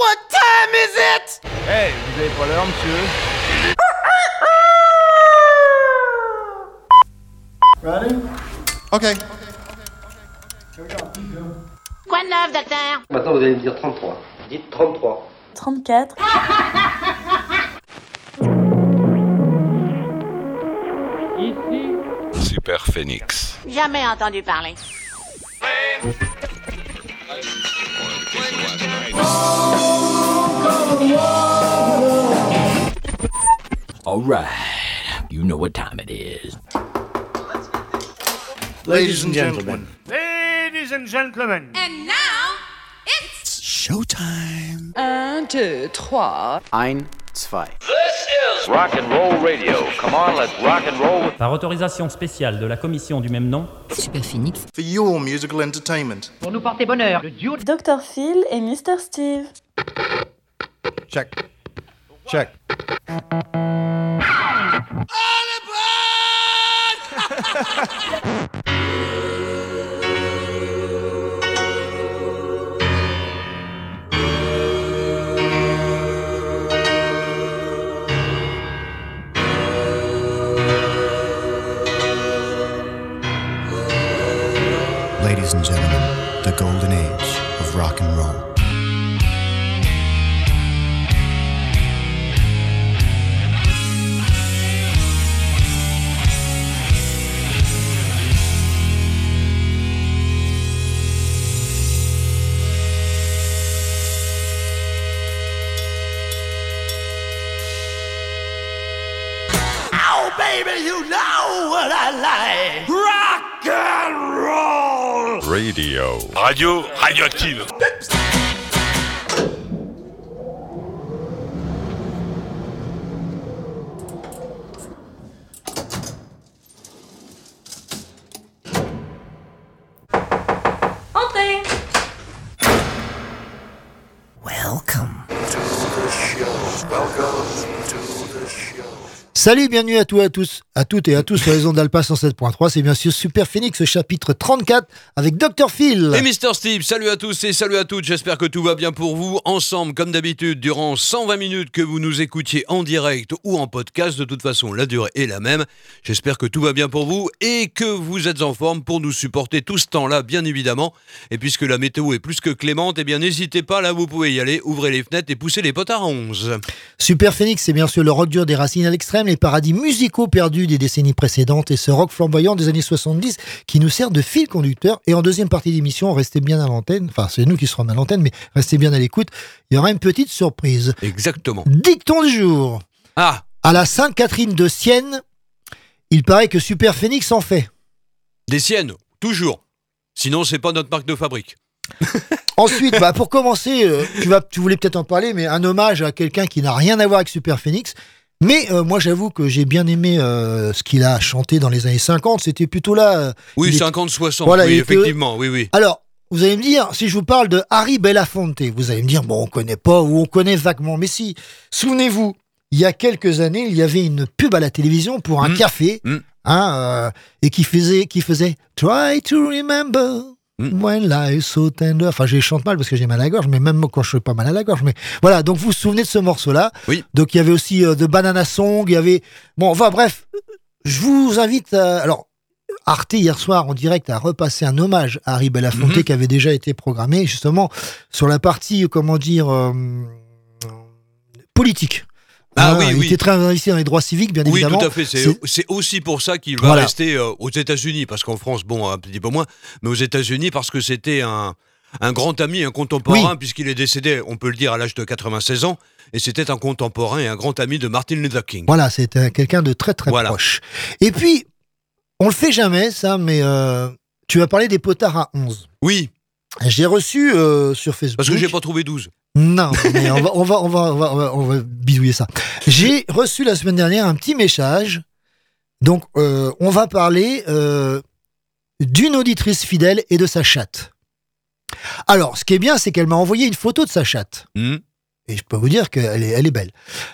What time is it? Hey, vous avez pas l'heure, monsieur Ready? Okay. Quoi de neuf, docteur? Maintenant, vous allez me dire 33. Dites 33. 34. Super Phoenix. Jamais entendu parler. All right, you know what time it is. Ladies and gentlemen. Ladies and gentlemen And now, it's... Showtime. Un, deux, trois. Ein, zwei. Rock and roll radio. Come on, let's rock and roll. Par autorisation spéciale de la commission du même nom, Super Phoenix. For your musical entertainment. Pour nous porter bonheur, le duo Dr. Phil et Mr. Steve. Check. Check. Ladies baby, you know what I like. Rock and roll. Radio. Radio radioactive. Salut, bienvenue à tous, à tous, à toutes et à tous sur les ondes d'Alpa 107.3. C'est bien sûr Super Phoenix, chapitre 34 avec Dr. Phil. Et Mister Steve, salut à tous et salut à toutes, j'espère que tout va bien pour vous. Ensemble, comme d'habitude, durant 120 minutes que vous nous écoutiez en direct ou en podcast, de toute façon, la durée est la même. J'espère que tout va bien pour vous et que vous êtes en forme pour nous supporter tout ce temps-là, bien évidemment. Et puisque la météo est plus que clémente, eh bien n'hésitez pas, là vous pouvez y aller, ouvrez les fenêtres et poussez les potards à 11. Super Phoenix, c'est bien sûr le rock dur des racines à l'extrême, les paradis musicaux perdus des décennies précédentes et ce rock flamboyant des années 70 qui nous sert de fil conducteur. Et en deuxième partie d'émission, restez bien à l'antenne, enfin c'est nous qui serons à l'antenne, mais restez bien à l'écoute, il y aura une petite surprise. Exactement. Dicton du jour. Ah, À la Sainte-Catherine de Sienne, il paraît que Super Phoenix en fait. des siennes, toujours. Sinon, c'est pas notre marque de fabrique. Ensuite, bah, pour commencer, euh, tu, vas, tu voulais peut-être en parler, mais un hommage à quelqu'un qui n'a rien à voir avec Super Phoenix. Mais euh, moi, j'avoue que j'ai bien aimé euh, ce qu'il a chanté dans les années 50. C'était plutôt là. euh, Oui, il est- 50-60, Voilà, oui, il était- effectivement, oui, oui. Alors, vous allez me dire, si je vous parle de Harry Belafonte, vous allez me dire, bon, on connaît pas ou on connaît vaguement. Mais si, souvenez-vous, il y a quelques années, il y avait une pub à la télévision pour un Mm. café, Mm. hein, euh, et qui faisait, qui faisait Try to remember. Mm. When life so tender. Enfin, je chante mal parce que j'ai mal à la gorge, mais même quand je suis pas mal à la gorge. Mais voilà, donc vous vous souvenez de ce morceau-là. Oui. Donc il y avait aussi euh, The Banana Song, il y avait. Bon, enfin bref, je vous invite à. Alors, Arte hier soir en direct a repassé un hommage à Harry Belafonte Mhm. qui avait déjà été programmé justement sur la partie, comment dire, euh, politique. Ah Hein, oui, il oui. était très investi dans les droits civiques, bien Oui, évidemment. tout à fait. C'est c'est aussi pour ça qu'il va Voilà. rester euh, aux États-Unis, parce qu'en France, bon, un petit peu moins, mais aux États-Unis, parce que c'était un, un grand ami, un contemporain, Oui. puisqu'il est décédé, on peut le dire, à l'âge de 96 ans, et c'était un contemporain et un grand ami de Martin Luther King. Voilà, c'était quelqu'un de très très Voilà. proche. Et puis, on le fait jamais, ça, mais euh, tu as parlé des potards à 11. Oui, J'ai reçu euh, sur Facebook. parce que j'ai pas trouvé 12. Non, mais on va, on va, on va, on va, on va, on va bidouiller ça. J'ai reçu la semaine dernière un petit message. Donc, euh, on va parler euh, d'une auditrice fidèle et de sa chatte. Alors, ce qui est bien, c'est qu'elle m'a envoyé une photo de sa chatte. Hmm. Et je peux vous dire qu'elle est, elle est belle.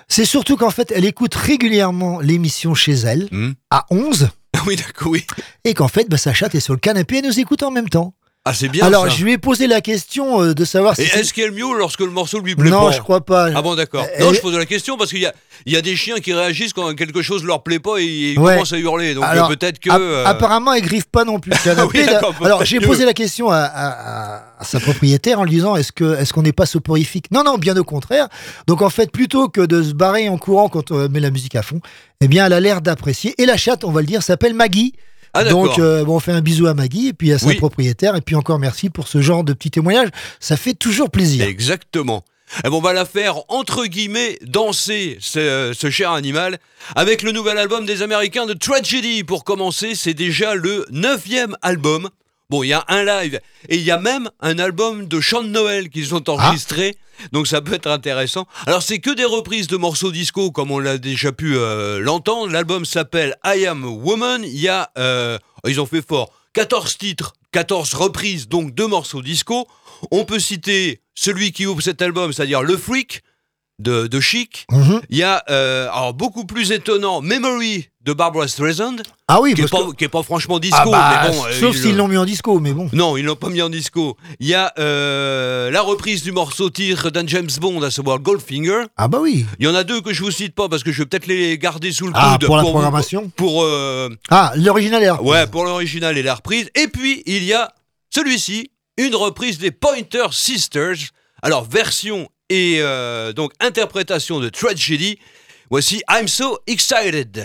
C'est surtout qu'en fait, elle écoute régulièrement l'émission chez elle, Hmm. à 11, Ah oui, d'accord, oui. et qu'en fait, bah, sa chatte est sur le canapé et nous écoute en même temps. Ah, c'est bien Alors, ça. je lui ai posé la question euh, de savoir si. Et est-ce qu'elle miaule lorsque le morceau lui plaît Non, pas je crois pas. Ah bon, d'accord. Non, je pose la question parce qu'il y a, il y a des chiens qui réagissent quand quelque chose leur plaît pas et ils Ouais. commencent à hurler. Donc euh, peut-être que. euh, Apparemment, elle griffe pas non plus. Oui, d'accord, Alors, j'ai posé la question à, à- à- à sa propriétaire en lui disant est-ce que est-ce qu'on n'est pas soporifique? Non, non, bien au contraire. Donc, en fait, plutôt que de se barrer en courant quand on met la musique à fond, eh bien, elle a l'air d'apprécier. Et la chatte, on va le dire, s'appelle Maggie. Ah. Donc, euh, bon, on fait un bisou à Maggie et puis à sa Oui. propriétaire. Et puis encore merci pour ce genre de petits témoignages. Ça fait toujours plaisir. Exactement. Eh ben, on va la faire, entre guillemets, danser ce, ce cher animal avec le nouvel album des Américains de Tragedy. Pour commencer, c'est déjà le neuvième album. Bon, il y a un live et il y a même un album de chants de Noël qu'ils ont enregistré. Donc ça peut être intéressant. Alors c'est que des reprises de morceaux disco comme on l'a déjà pu euh, l'entendre. L'album s'appelle I Am a Woman. Il y a, euh, ils ont fait fort, 14 titres, 14 reprises, donc deux morceaux disco. On peut citer celui qui ouvre cet album, c'est-à-dire Le Freak de, de Chic. Mhm. Il y a, euh, alors beaucoup plus étonnant, Memory de Barbara Streisand, Ah oui, qui n'est pas, que- franchement disco, Ah bah, mais bon. euh, sauf il- s'ils l'ont mis en disco, mais bon. non, ils l'ont pas mis en disco. Il y a euh, la reprise du morceau titre d'un James Bond, à savoir Goldfinger. Ah bah oui. Il y en a deux que je vous cite pas parce que je vais peut-être les garder sous le coude. Ah, pour la programmation Pour, Ah, l'original est reprise. ouais, pour l'original et la reprise. Et puis, il y a celui-ci, une reprise des Pointer Sisters. Alors, version et euh, donc interprétation de Tragedy. Voici I'm So Excited.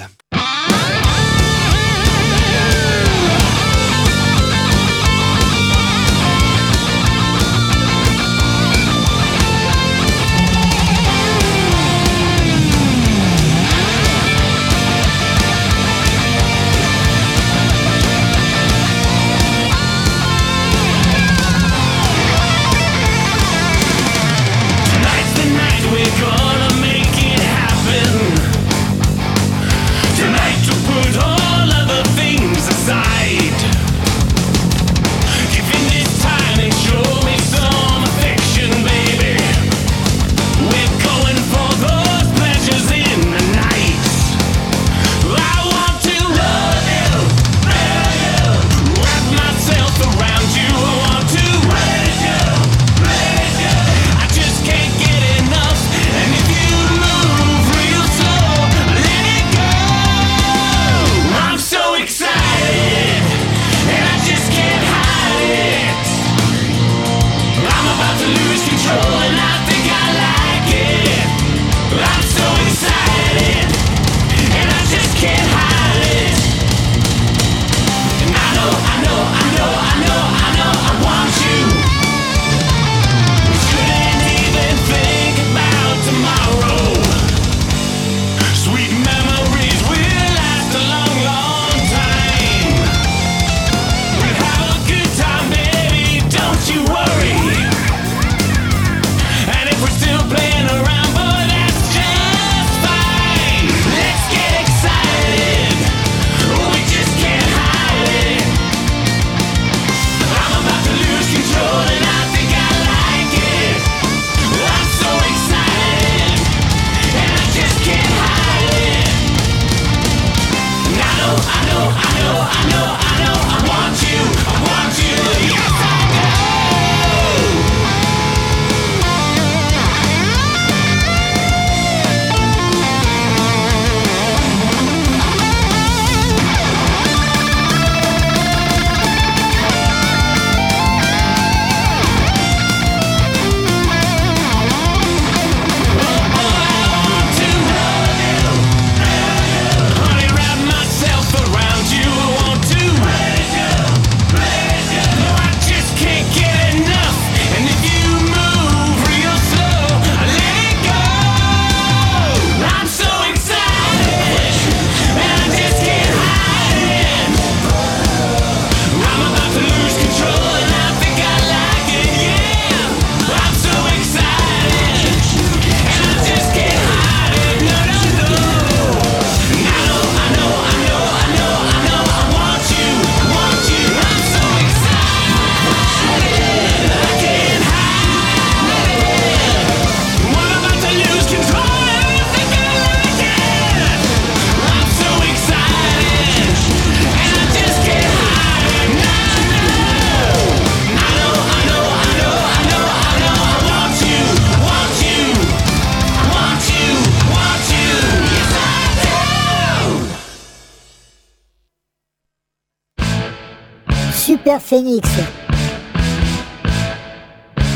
Phénix.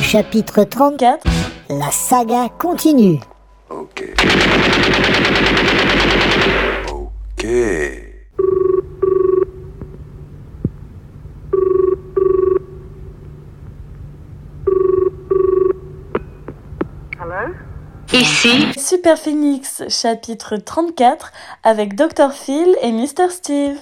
Chapitre 34 La saga continue. Ok. Ok. Ici Super Phoenix, chapitre 34, avec Dr. Phil et Mr. Steve.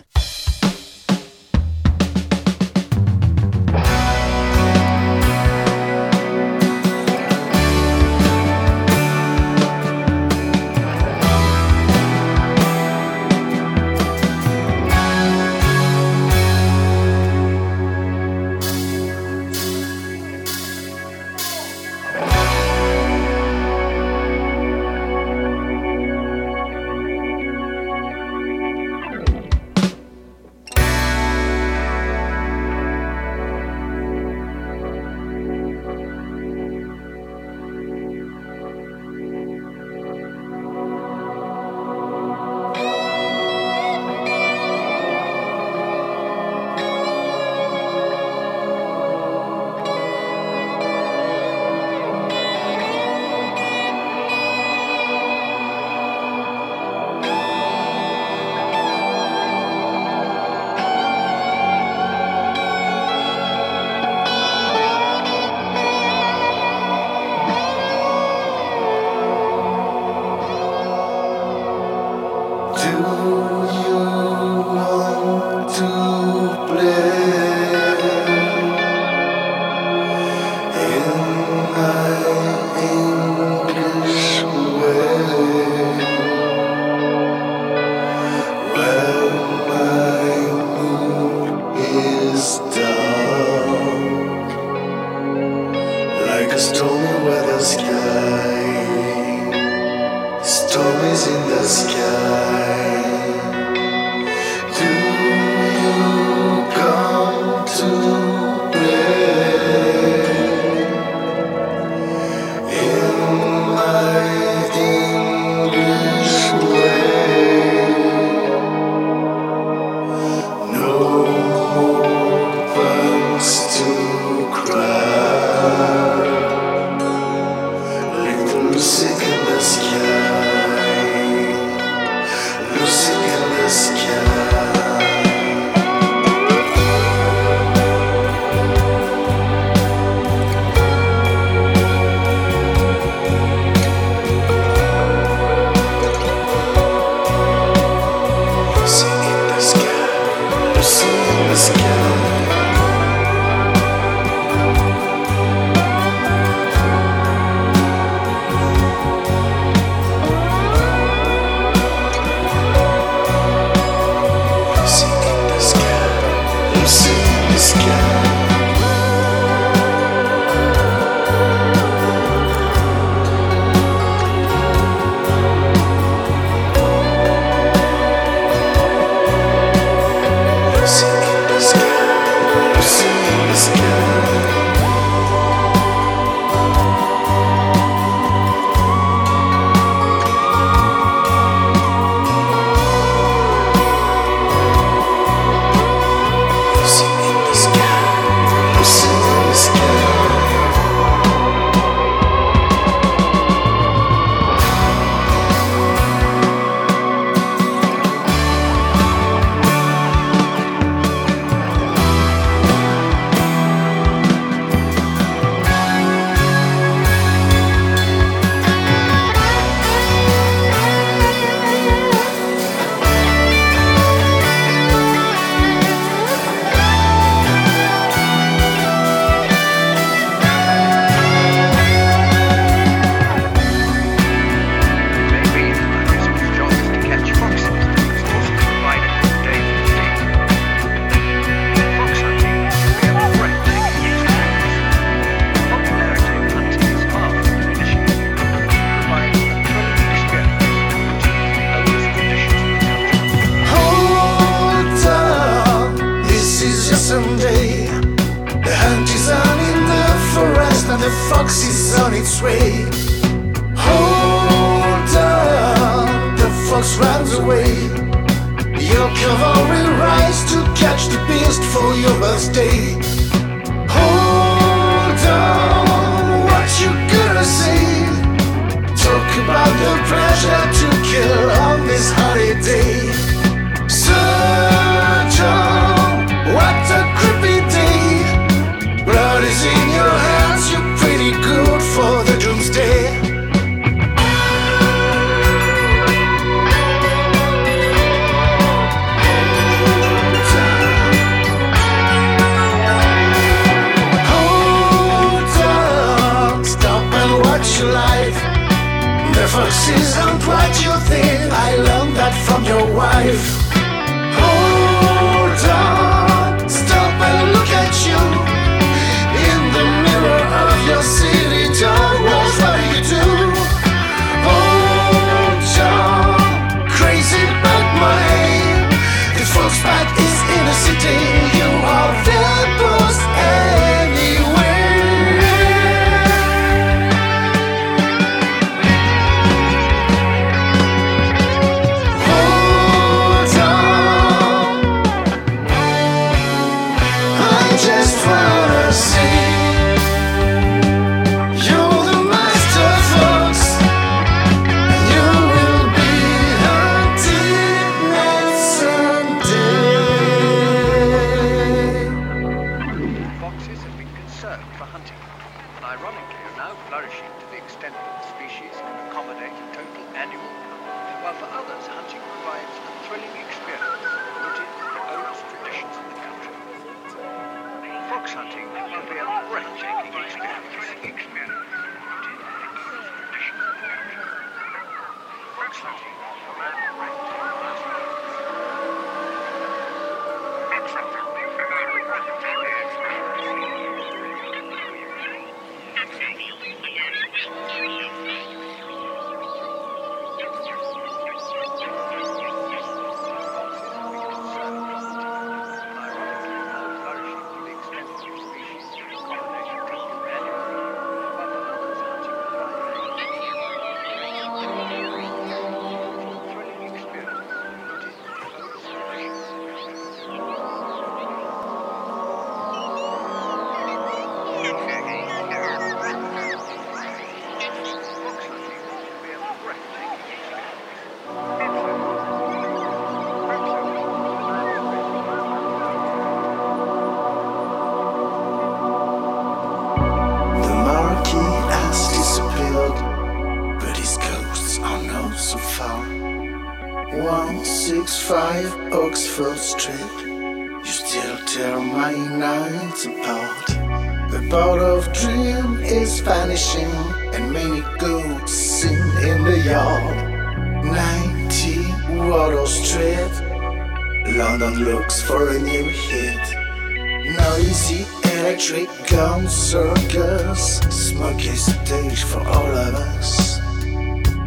Still tear my nights apart. The part of dream is vanishing, and many goats sing in the yard. 90 Water Street, London looks for a new hit. Noisy electric gun circus, smoky stage for all of us.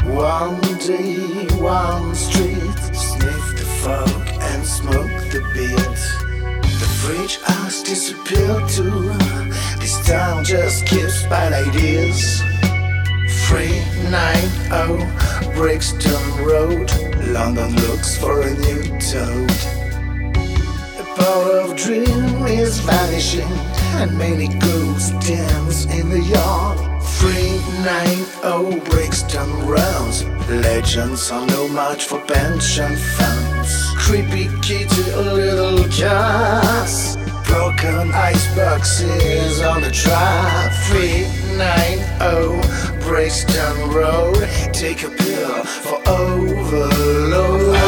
One day, one street, sniff the fog and smoke the beat. The fridge has disappeared too. This town just keeps bad ideas. 390 Brixton Road, London looks for a new toad. The power of dream is vanishing, and many ghosts dance in the yard. 390 Brixton Roads, legends are no match for pension funds. Creepy kitty, little cats, broken iceboxes on the track. 390 Brixton Road, take a pill for overload.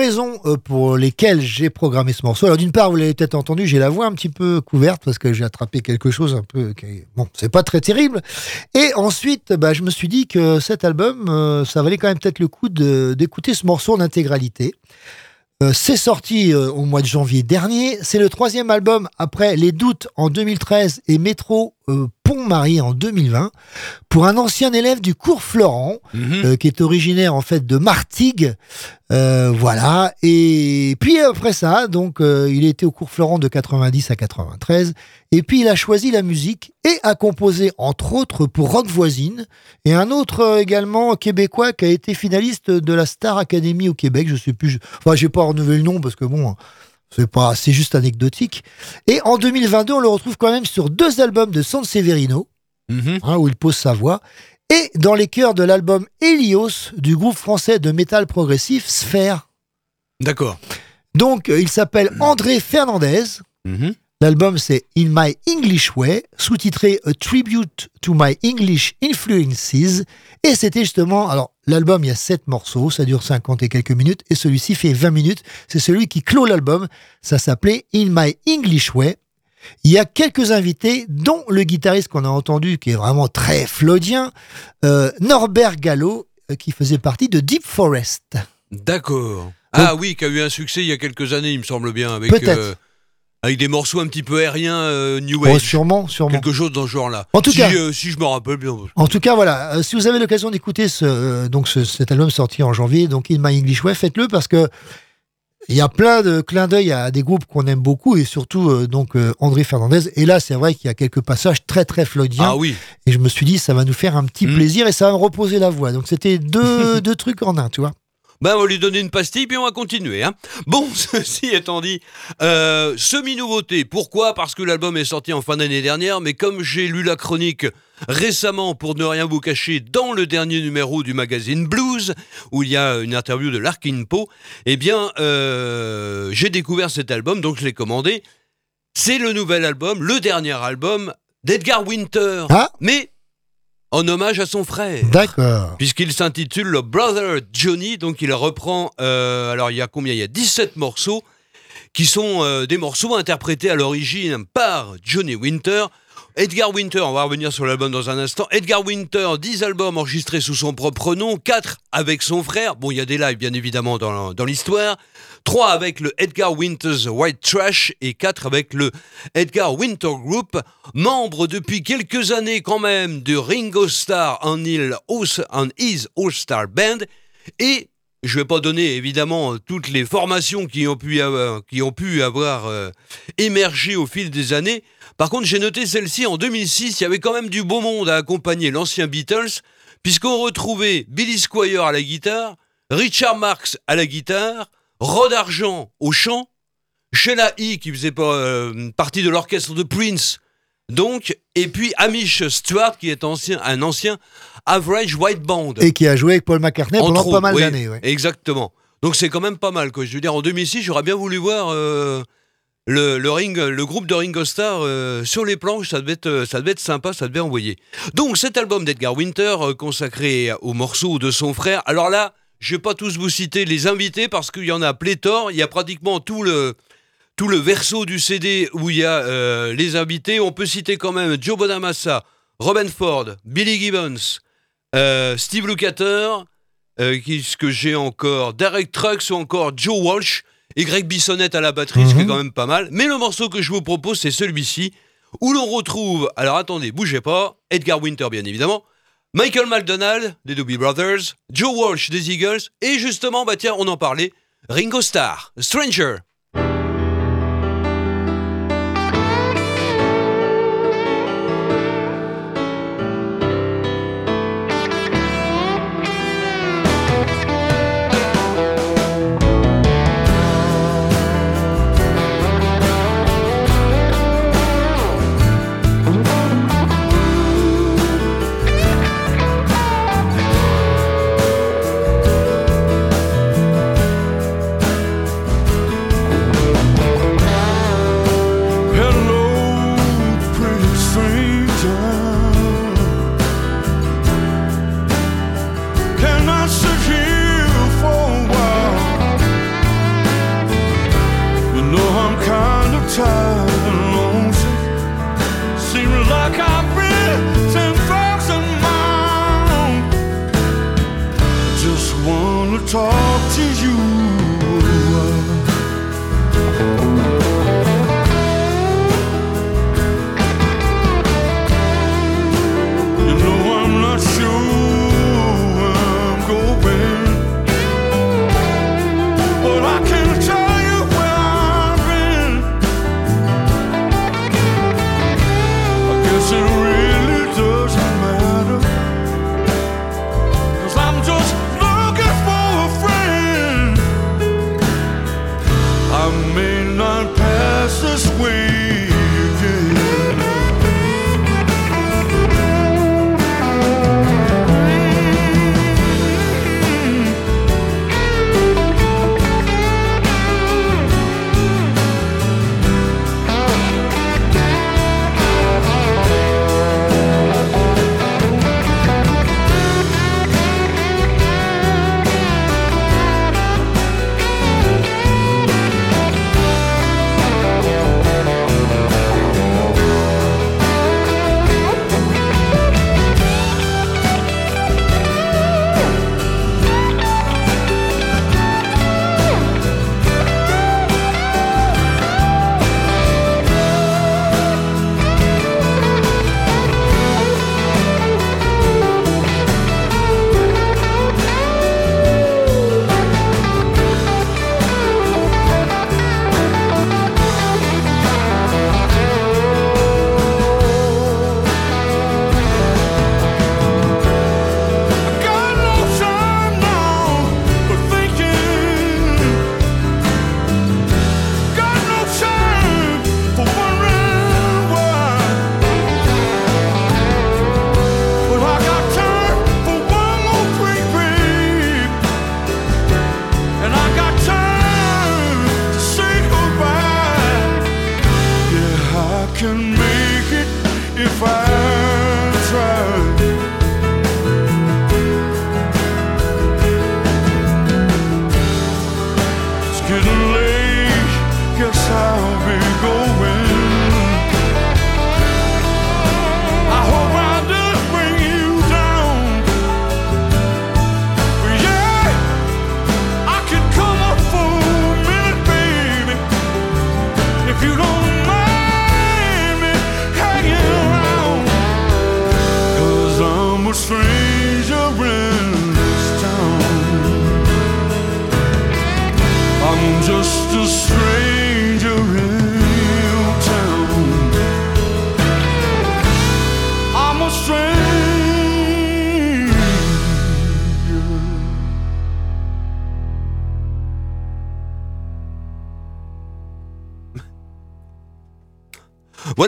Raisons euh, pour lesquelles j'ai programmé ce morceau. Alors d'une part, vous l'avez peut-être entendu, j'ai la voix un petit peu couverte parce que j'ai attrapé quelque chose un peu bon, c'est pas très terrible. Et ensuite, bah, je me suis dit que cet album, euh, ça valait quand même peut-être le coup d'écouter ce morceau en intégralité. Euh, c'est sorti au mois de janvier dernier. C'est le troisième album après Les Doutes en 2013 et Métro euh, Pont-Marie en 2020 pour un ancien élève du cours Florent euh, qui est originaire en fait de Martigues. Euh, voilà. Et puis après ça, donc il était au cours Florent de 90 à 93. Et puis il a choisi la musique et a composé entre autres pour Rock Voisine et un autre également québécois qui a été finaliste de la Star Academy au Québec. Je sais plus. je- Enfin, j'ai pas renouvelé le nom parce que bon. C'est pas, c'est juste anecdotique. Et en 2022, on le retrouve quand même sur deux albums de San Severino, hein, où il pose sa voix, et dans les chœurs de l'album Helios du groupe français de métal progressif Sphère. D'accord. Donc, euh, il s'appelle André Fernandez. Mhm. L'album, c'est In My English Way, sous-titré A Tribute to My English Influences. Et c'était justement, alors, l'album, il y a sept morceaux, ça dure 50 et quelques minutes, et celui-ci fait 20 minutes. C'est celui qui clôt l'album. Ça s'appelait In My English Way. Il y a quelques invités, dont le guitariste qu'on a entendu, qui est vraiment très flaudien, euh, Norbert Gallo, euh, qui faisait partie de Deep Forest. D'accord. Ah oui, qui a eu un succès il y a quelques années, il me semble bien, avec, Peut-être. euh, avec des morceaux un petit peu aériens, euh, New Oh, Age. sûrement, sûrement. Quelque chose dans ce genre-là. En tout si, cas- euh, si je me rappelle bien. En tout cas, voilà, euh, si vous avez l'occasion d'écouter ce, donc ce- cet album sorti en janvier, donc In My English Way, faites-le parce que il y a plein de clins d'œil à des groupes qu'on aime beaucoup et surtout donc André Fernandez. Et là, c'est vrai qu'il y a quelques passages très très floydiens. Ah oui. Et je me suis dit, ça va nous faire un petit plaisir et ça va me reposer la voix. Donc c'était deux, deux trucs en un, tu vois. Ben, on va lui donner une pastille, puis on va continuer. Hein. Bon, ceci étant dit, euh, semi-nouveauté. Pourquoi? Parce que l'album est sorti en fin d'année dernière, mais comme j'ai lu la chronique récemment, pour ne rien vous cacher, dans le dernier numéro du magazine Blues, où il y a une interview de Larkin Poe, eh bien, euh, j'ai découvert cet album, donc je l'ai commandé. C'est le nouvel album, le dernier album d'Edgar Winter. Mais en hommage à son frère. D'accord. Puisqu'il s'intitule le Brother Johnny, donc il reprend, euh, alors il y a combien? Il y a 17 morceaux qui sont euh, des morceaux interprétés à l'origine par Johnny Winter. Edgar Winter, on va revenir sur l'album dans un instant. Edgar Winter, 10 albums enregistrés sous son propre nom, 4 avec son frère. Bon, il y a des lives bien évidemment dans, dans l'histoire. 3 avec le Edgar Winter's White Trash et 4 avec le Edgar Winter Group, membre depuis quelques années quand même de Ringo Starr en His All-Star Band. Et je ne vais pas donner évidemment toutes les formations qui ont pu avoir, qui ont pu avoir euh, émergé au fil des années. Par contre, j'ai noté celle-ci en 2006, il y avait quand même du beau monde à accompagner l'ancien Beatles, puisqu'on retrouvait Billy Squire à la guitare, Richard Marx à la guitare, Rod Argent au chant, Sheila E. qui faisait euh, partie de l'orchestre de Prince, donc, et puis Amish Stewart qui est ancien, un ancien Average White Band. Et qui a joué avec Paul McCartney pendant pas mal oui, d'années. ouais. Exactement. Donc c'est quand même pas mal. Quoi. Je veux dire, en 2006, j'aurais bien voulu voir euh, le, le ring, le groupe de Ringo Starr euh, sur les planches. Ça devait, être, ça devait être sympa, ça devait envoyer. Donc cet album d'Edgar Winter, consacré aux morceaux de son frère. Alors là, je vais pas tous vous citer les invités parce qu'il y en a pléthore. Il y a pratiquement tout le, tout le verso du CD où il y a euh, les invités. On peut citer quand même Joe Bonamassa, Robin Ford, Billy Gibbons, euh, Steve Lukather, euh, ce que j'ai encore, Derek Trucks ou encore Joe Walsh et Greg Bissonnette à la batterie, ce qui est quand même pas mal. Mais le morceau que je vous propose, c'est celui-ci, où l'on retrouve, alors attendez, bougez pas, Edgar Winter bien évidemment, Michael McDonald des Doobie Brothers, Joe Walsh des Eagles, et justement, bah tiens, on en parlait, Ringo Starr, Stranger. gonna talk to you.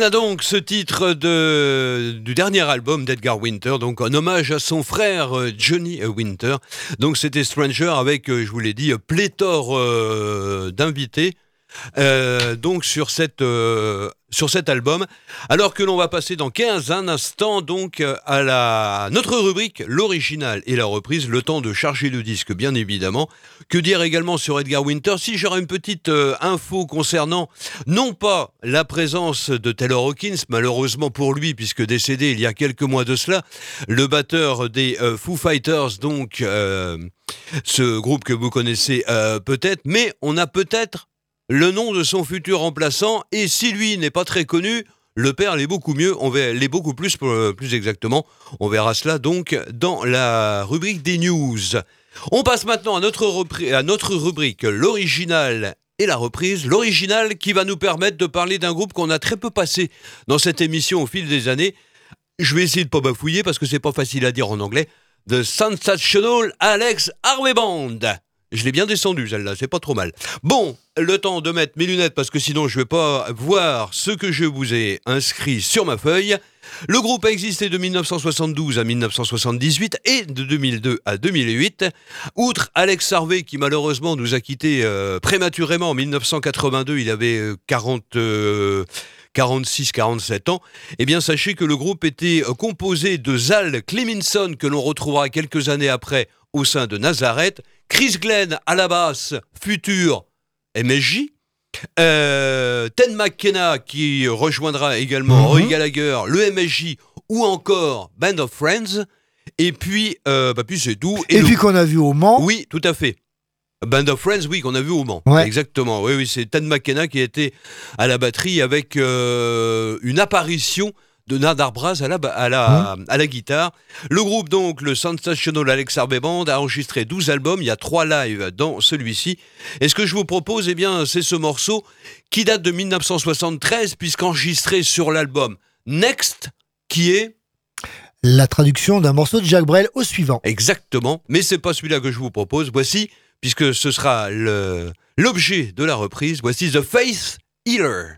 Voilà donc ce titre du dernier album d'Edgar Winter, donc en hommage à son frère euh, Johnny Winter. Donc c'était Stranger avec, euh, je vous l'ai dit, pléthore euh, d'invités. Euh, donc sur cette euh, sur cet album. Alors que l'on va passer dans 15 un instant donc euh, à la notre rubrique l'original et la reprise le temps de charger le disque bien évidemment. Que dire également sur Edgar Winter? Si j'aurais une petite euh, info concernant non pas la présence de Taylor Hawkins malheureusement pour lui puisque décédé il y a quelques mois de cela le batteur des euh, Foo Fighters donc euh, ce groupe que vous connaissez peut-être mais on a peut-être le nom de son futur remplaçant, et si lui n'est pas très connu, le père l'est beaucoup mieux, on va l'est beaucoup plus, pour- plus exactement. On verra cela donc dans la rubrique des news. On passe maintenant à notre, à notre rubrique, l'original et la reprise. L'original qui va nous permettre de parler d'un groupe qu'on a très peu passé dans cette émission au fil des années. Je vais essayer de pas bafouiller parce que c'est pas facile à dire en anglais. The Sensational Alex Harvey Band. Je l'ai bien descendu, celle-là, c'est pas trop mal. Bon, le temps de mettre mes lunettes parce que sinon je vais pas voir ce que je vous ai inscrit sur ma feuille. Le groupe a existé de 1972 à 1978 et de 2002 à 2008. Outre Alex Harvey qui malheureusement nous a quittés euh, prématurément en 1982, il avait euh, 40... euh, 46-47 ans, eh bien sachez que le groupe était euh, composé de Zal Cleminson, que l'on retrouvera quelques années après au sein de Nazareth, Chris Glenn à la basse, futur MSJ, euh, Ted McKenna qui rejoindra également Roy Gallagher, le MSJ ou encore Band of Friends, et puis, euh, bah, puis c'est tout. Et, le- puis qu'on a vu au Mans. oui, tout à fait. Band of Friends, oui, qu'on a vu au Mans. Ouais. Exactement. Oui, oui, c'est Ted McKenna qui était à la batterie avec euh, une apparition de Nadar Braz à la, à, la, à la guitare. Le groupe, donc, le Sensational Alex Harvey Band, a enregistré 12 albums. Il y a 3 lives dans celui-ci. Et ce que je vous propose, eh bien, c'est ce morceau qui date de 1973, puisqu'enregistré sur l'album Next, qui est La traduction d'un morceau de Jacques Brel au suivant. Exactement, mais c'est pas celui-là que je vous propose. Voici puisque ce sera l'objet de la reprise. Voici The Face Healer.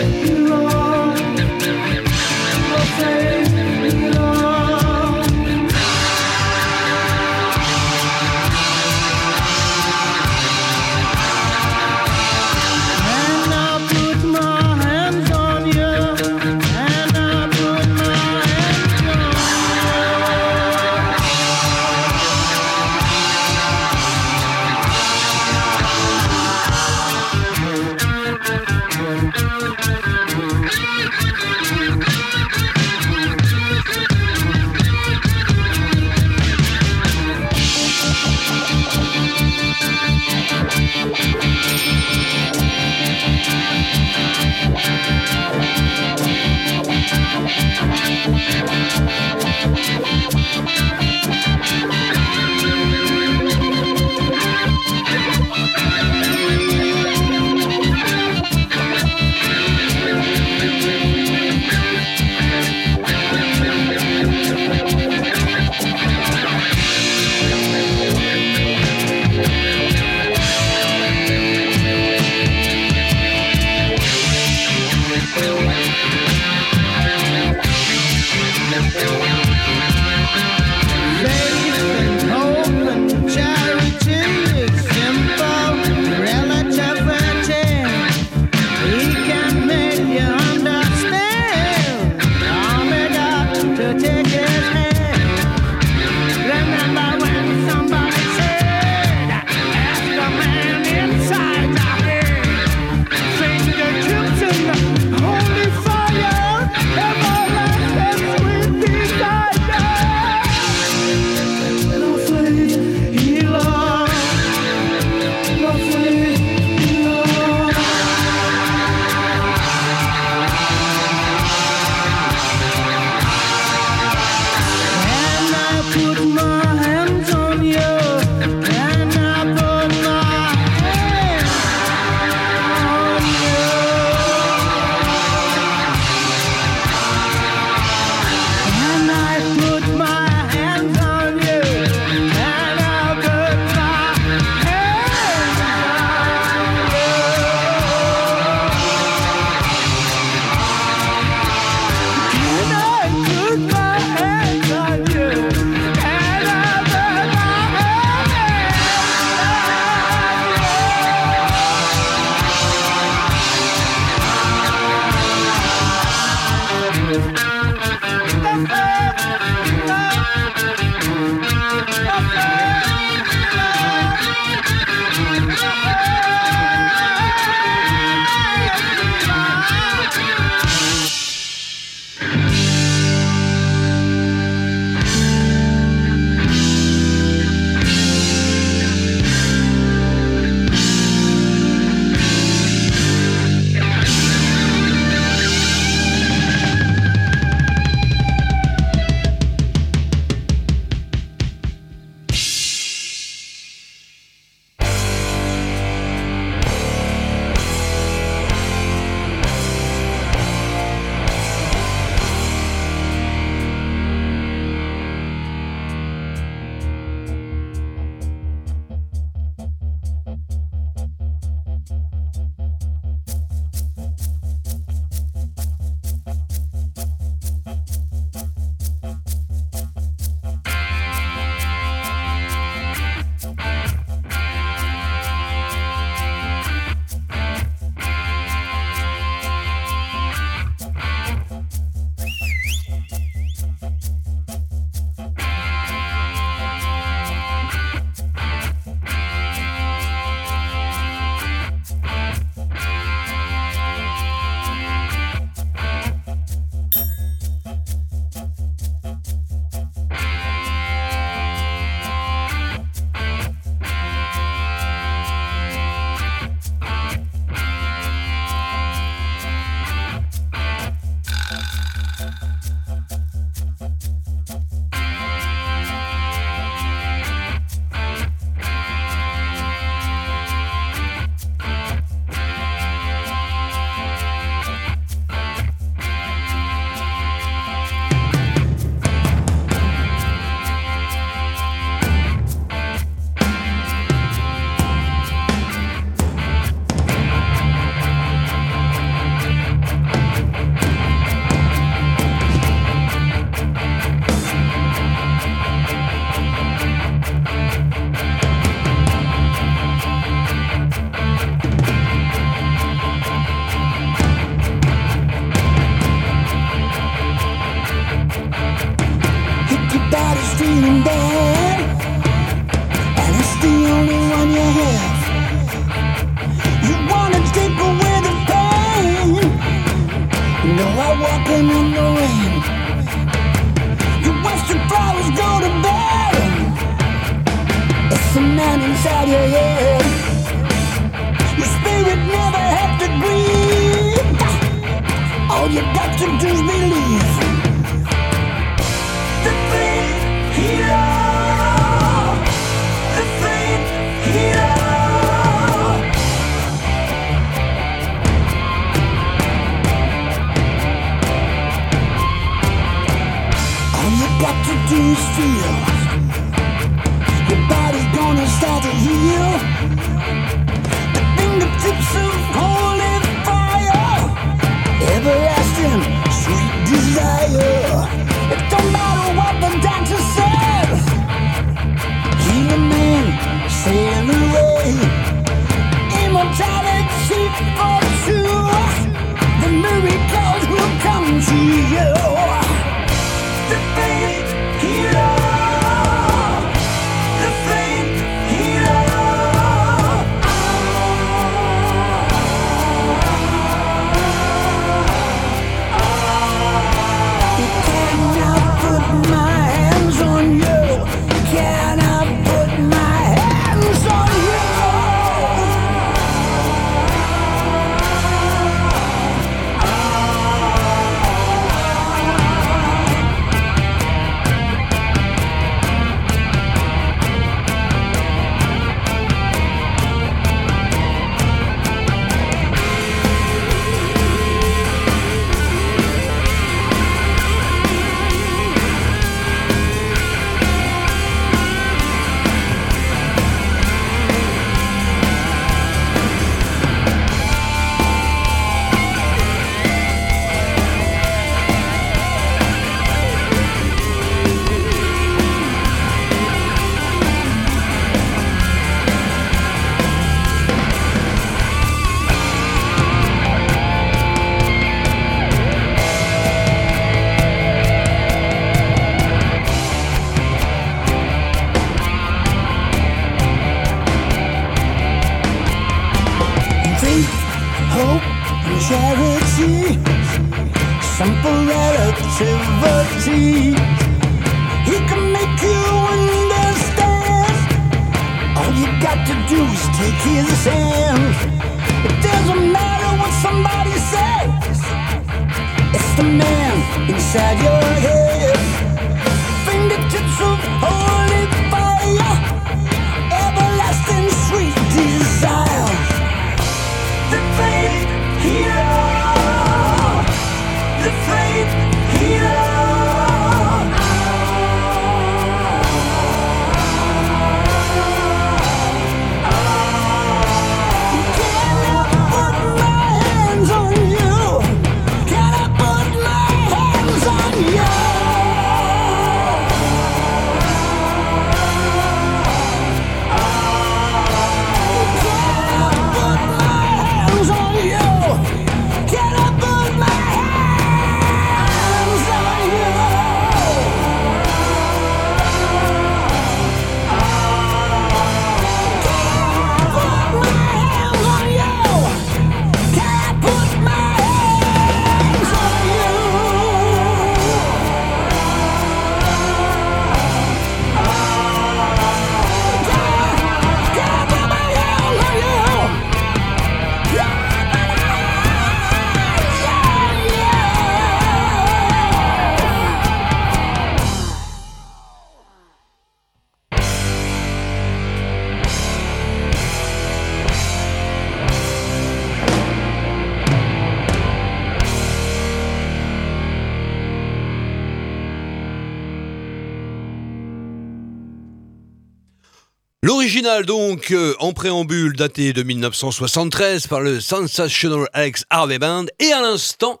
En préambule daté de 1973 par le Sensational Alex Harvey Band et à l'instant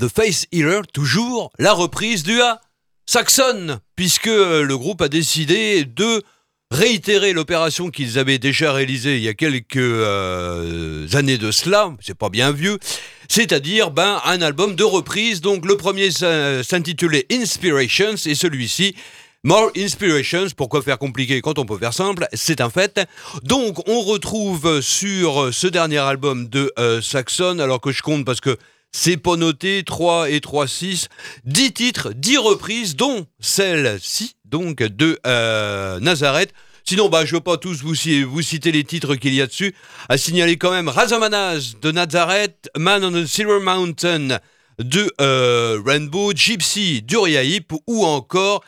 The Face Healer toujours la reprise du A Saxon puisque euh, le groupe a décidé de réitérer l'opération qu'ils avaient déjà réalisée il y a quelques euh, années de cela, c'est pas bien vieux, c'est-à-dire ben, un album de reprise. Donc le premier s'in- s'intitulait Inspirations et celui-ci More Inspirations, pourquoi faire compliqué quand on peut faire simple C'est un fait. Donc on retrouve sur ce dernier album de euh, Saxon, alors que je compte parce que c'est pas noté, 3 et 3, 6, 10 titres, 10 reprises, dont celle-ci, donc de euh, Nazareth. Sinon, bah, je ne veux pas tous vous, vous citer les titres qu'il y a dessus. À signaler quand même Razamanaz de Nazareth, Man on the Silver Mountain de euh, Rainbow, Gypsy d'Uriah Heep ou encore,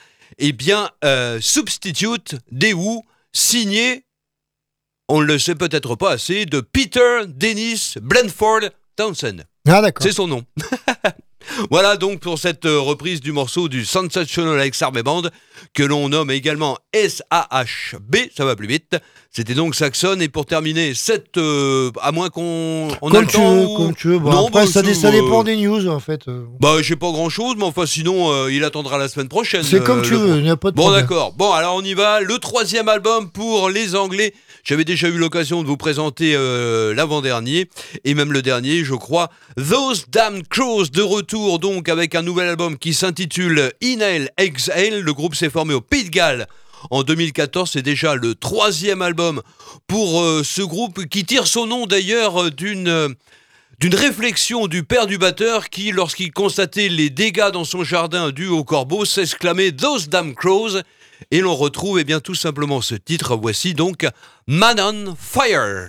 eh bien, euh, Substitute des Who, signé, on ne le sait peut-être pas assez, de Peter Dennis Blanford Townsend. Ah, d'accord. C'est son nom. Voilà donc pour cette euh, reprise du morceau du Sensational Alex Army Band que l'on nomme également SAHB, ça va plus vite, C'était donc Saxon. Et pour terminer, cette. euh, à moins qu'on. Comme tu temps veux, ou- comme tu veux. Bon, Non, après, bah, ça, euh, dépend des news, en fait. euh. Bah, j'ai pas grand chose, mais enfin, sinon, euh, il attendra la semaine prochaine. C'est comme tu veux, il n'y a pas de Bon, d'accord. Bon, alors on y va. Le troisième album pour les Anglais. J'avais déjà eu l'occasion de vous présenter euh, l'avant-dernier, et même le dernier, je crois. Those Damn Crows de retour, donc, avec un nouvel album qui s'intitule Inhale Exhale. Le groupe s'est formé au Pays de Galles. En 2014, c'est déjà le troisième album pour euh, ce groupe qui tire son nom d'ailleurs euh, d'une d'une réflexion du père du batteur qui, lorsqu'il constatait les dégâts dans son jardin dus aux corbeaux, s'exclamait Those damn crows et l'on retrouve eh bien tout simplement ce titre. Voici donc Man on Fire.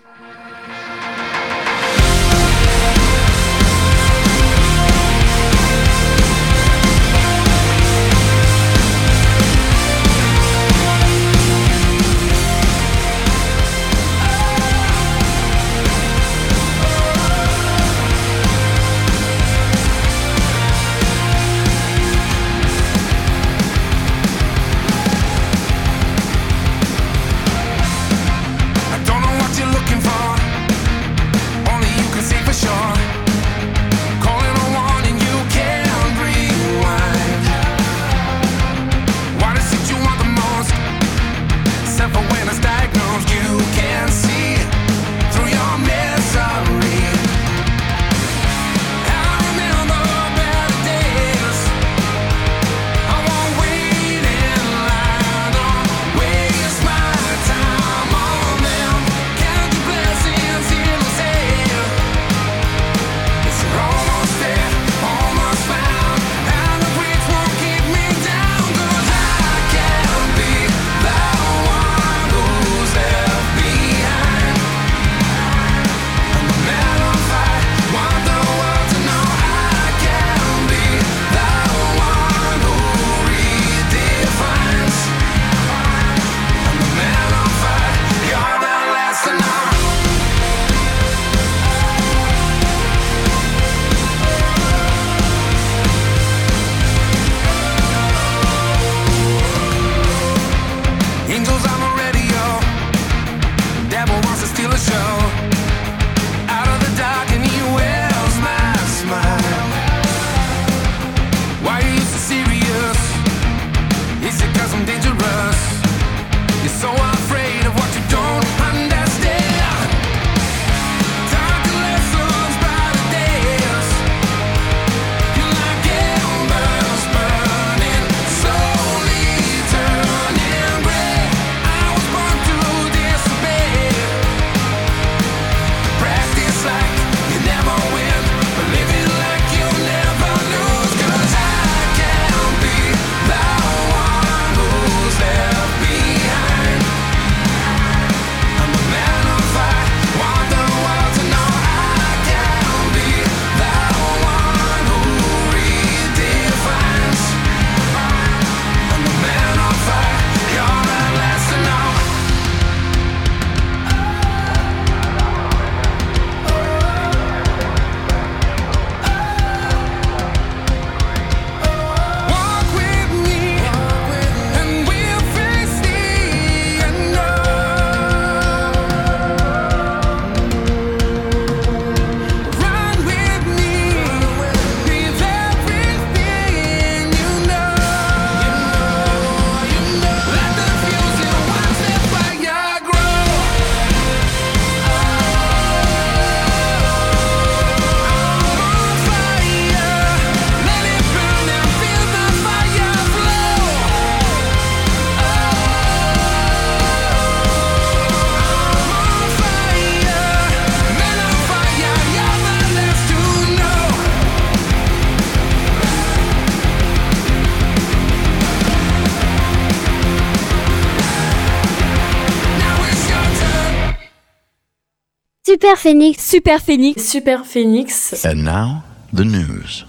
Super Phoenix, Super Phoenix, Super Phoenix. And now, the news.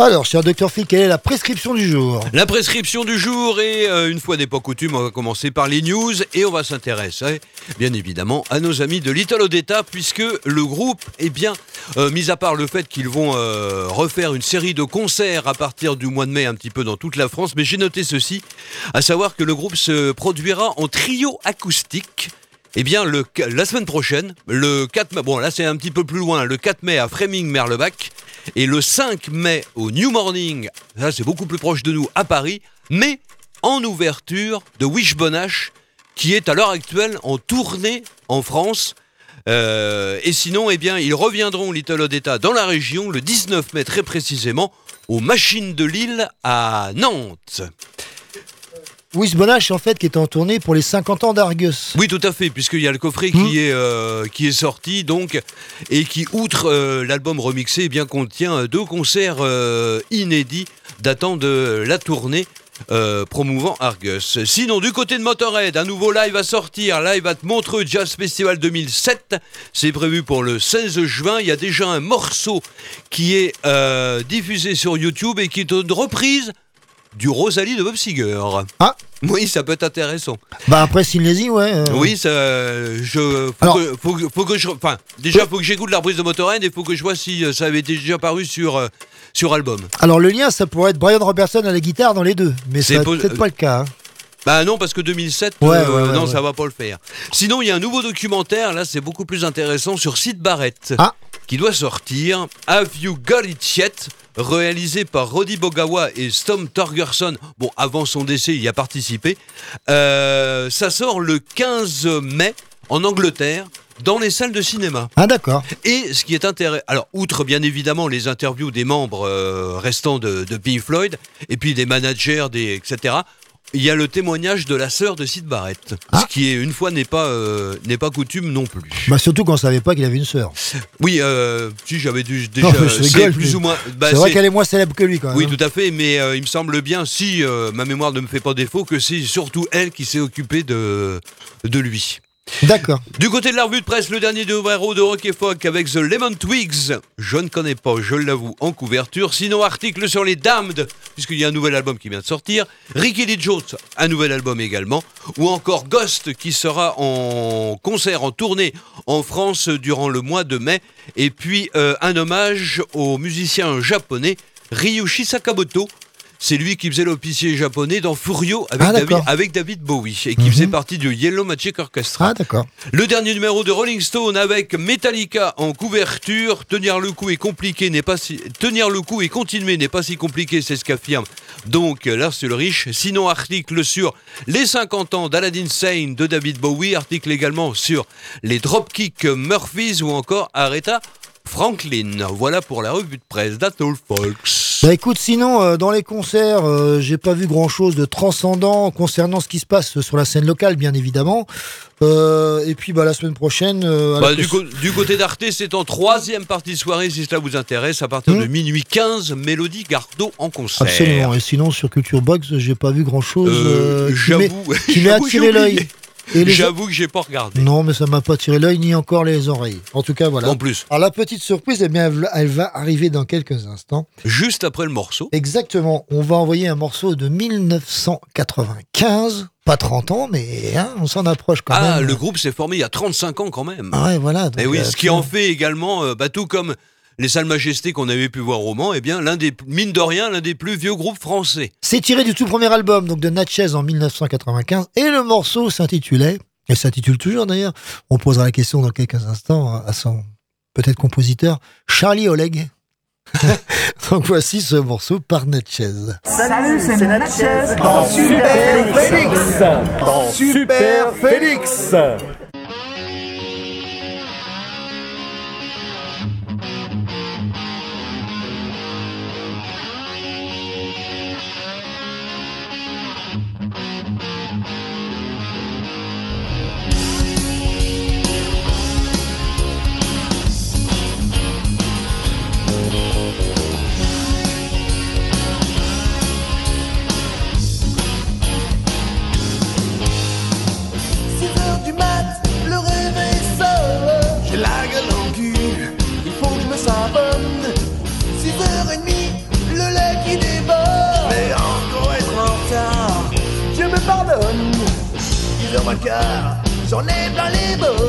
Alors, cher docteur Phil, quelle est la prescription du jour? La prescription du jour et euh, une fois n'est pas coutume, on va commencer par les news et on va s'intéresser bien évidemment à nos amis de Little Odetta puisque le groupe, eh bien, euh, mis à part le fait qu'ils vont euh, refaire une série de concerts à partir du mois de mai un petit peu dans toute la France, mais j'ai noté ceci, à savoir que le groupe se produira en trio acoustique. Eh bien, la semaine prochaine, le 4 mai, bon là c'est un petit peu plus loin, le 4 mai à Fréming-Merlebach, et le 5 mai au New Morning, ça c'est beaucoup plus proche de nous, à Paris, mais en ouverture de Wishbone qui est à l'heure actuelle en tournée en France. Euh, et sinon, eh bien, ils reviendront, Little Odetta, dans la région le 19 mai très précisément, aux Machines de Lille à Nantes. Wish Bonache, en fait, qui est en tournée pour les 50 ans d'Argus. Oui, tout à fait, puisqu'il y a le coffret qui, est, euh, qui est sorti, donc, et qui, outre euh, l'album remixé, eh bien, contient deux concerts euh, inédits datant de la tournée. promouvant Argus. Sinon, du côté de Motorhead, un nouveau live va sortir, live at Montreux Jazz Festival 2007. C'est prévu pour le 16 juin. Il y a déjà un morceau qui est diffusé sur YouTube et qui est une reprise du Rosalie de Bob Seger. Ah Oui, ça peut être intéressant. Bah après Sinésie, ouais. euh. Oui, ça, je, faut, Alors- que, faut, que- faut que je, enfin, déjà, faut que j'écoute la reprise de Motorhead et faut que je vois si euh, ça avait déjà paru sur euh, sur album. Alors le lien, ça pourrait être Brian Robertson à la guitare dans les deux, mais C'est c'est pos- peut-être pas le cas. hein. Bah non, parce que 2007, Ouais, euh, ouais, ouais, non, ouais. ça va pas le faire. Sinon, il y a un nouveau documentaire, là, c'est beaucoup plus intéressant, sur Sid Barrett, Ah. Qui doit sortir, Have You Got It Yet réalisé par Roddy Bogawa et Stom Torgerson. Bon, avant son décès, il y a participé. Euh, ça sort le 15 mai en Angleterre, dans les salles de cinéma. Ah d'accord. Et ce qui est intéressant, alors outre bien évidemment les interviews des membres euh, restants de, de Pink Floyd, et puis des managers, des, etc., il y a le témoignage de la sœur de Sid Barrett, Ah. ce qui est une fois n'est pas, euh, n'est pas coutume non plus. Bah surtout qu'on savait pas qu'il avait une sœur. Oui, euh, si j'avais dû déjà, Non, je rigole, plus ou moins. bah, c'est vrai qu'elle est moins célèbre que lui quand même. oui, hein. tout à fait, mais euh, il me semble bien, si euh, ma mémoire ne me fait pas défaut, que c'est surtout elle qui s'est occupée de, de lui. D'accord. Du côté de la revue de presse, le dernier numéro de Rock et avec The Lemon Twigs. Je ne connais pas, je l'avoue, en couverture. Sinon, article sur les Damned, puisqu'il y a un nouvel album qui vient de sortir. Ricky Lee Jones, un nouvel album également. Ou encore Ghost, qui sera en concert, en tournée en France durant le mois de mai. Et puis, euh, un hommage au musicien japonais Ryushi Sakamoto. C'est lui qui faisait l'officier japonais dans Furio avec, Ah, David, d'accord. avec David Bowie et qui faisait partie du Yellow Magic Orchestra. Ah d'accord. Le dernier numéro de Rolling Stone avec Metallica en couverture. Tenir le coup est compliqué, n'est pas si... tenir le coup et continuer n'est pas si compliqué, c'est ce qu'affirme donc Lars Ulrich. Sinon, article sur les 50 ans d'Aladdin Sane de David Bowie, article également sur les Dropkick Murphys ou encore Aretha Franklin. Voilà pour la revue de presse d'Atoll Folks. Bah écoute, sinon euh, dans les concerts, euh, j'ai pas vu grand chose de transcendant concernant ce qui se passe sur la scène locale, bien évidemment. Euh, et puis bah la semaine prochaine. euh, Bah, du, cons- co- du côté d'Arte, c'est en troisième partie de soirée, si cela vous intéresse, à partir de Hmm. minuit 15, Mélodie Gardot en concert. Absolument. Et sinon sur Culture Box, j'ai pas vu grand chose qui m'ait- attiré l'œil. J'avoue que j'ai pas regardé. Non, mais ça m'a pas tiré l'œil ni encore les oreilles. En tout cas, voilà. En plus, Alors la petite surprise, eh bien, elle- elle va arriver dans quelques instants. juste après le morceau. Exactement. On va envoyer un morceau de 1995. Pas 30 ans, mais hein, on s'en approche quand Ah, même. le groupe s'est formé il y a 35 ans quand même. Ah ouais, voilà. Et donc, oui, euh, ce qui en fait également, euh, bah, tout comme les Salles Majestés qu'on avait pu voir au Mans, eh bien, l'un des, mine de rien, l'un des plus vieux groupes français. C'est tiré du tout premier album donc de Natchez en 1995 et le morceau s'intitulait, et s'intitule toujours d'ailleurs, on posera la question dans quelques instants à son peut-être compositeur, Charlie Oleg. donc voici ce morceau par Natchez. Salut, c'est Natchez dans Super Félix Dans Super Félix 10h moins le quart, j'en ai plein les bols.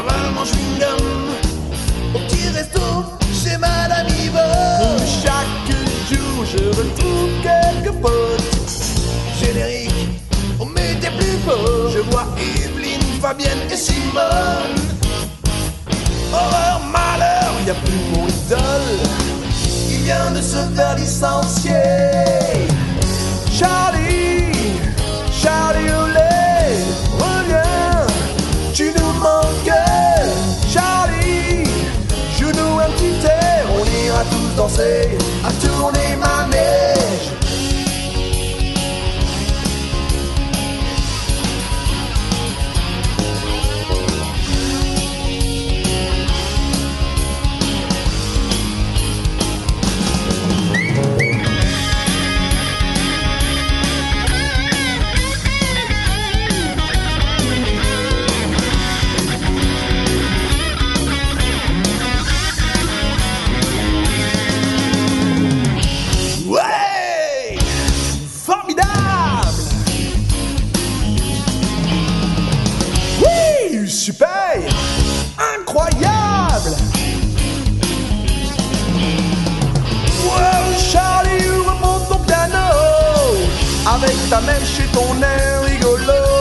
J'avale mon chewing-gum. Au petit resto, chez Madame Yvonne. Chaque jour, je retrouve quelques potes. Générique, on mettait plus fort. Je vois Evelyne, Fabienne et Simone. Horreur, malheur, y a plus mon idole. Il vient de se faire licencier. Charlie, Charlie Olé, danser, à tourner ma neige. Avec ta main chez ton air rigolo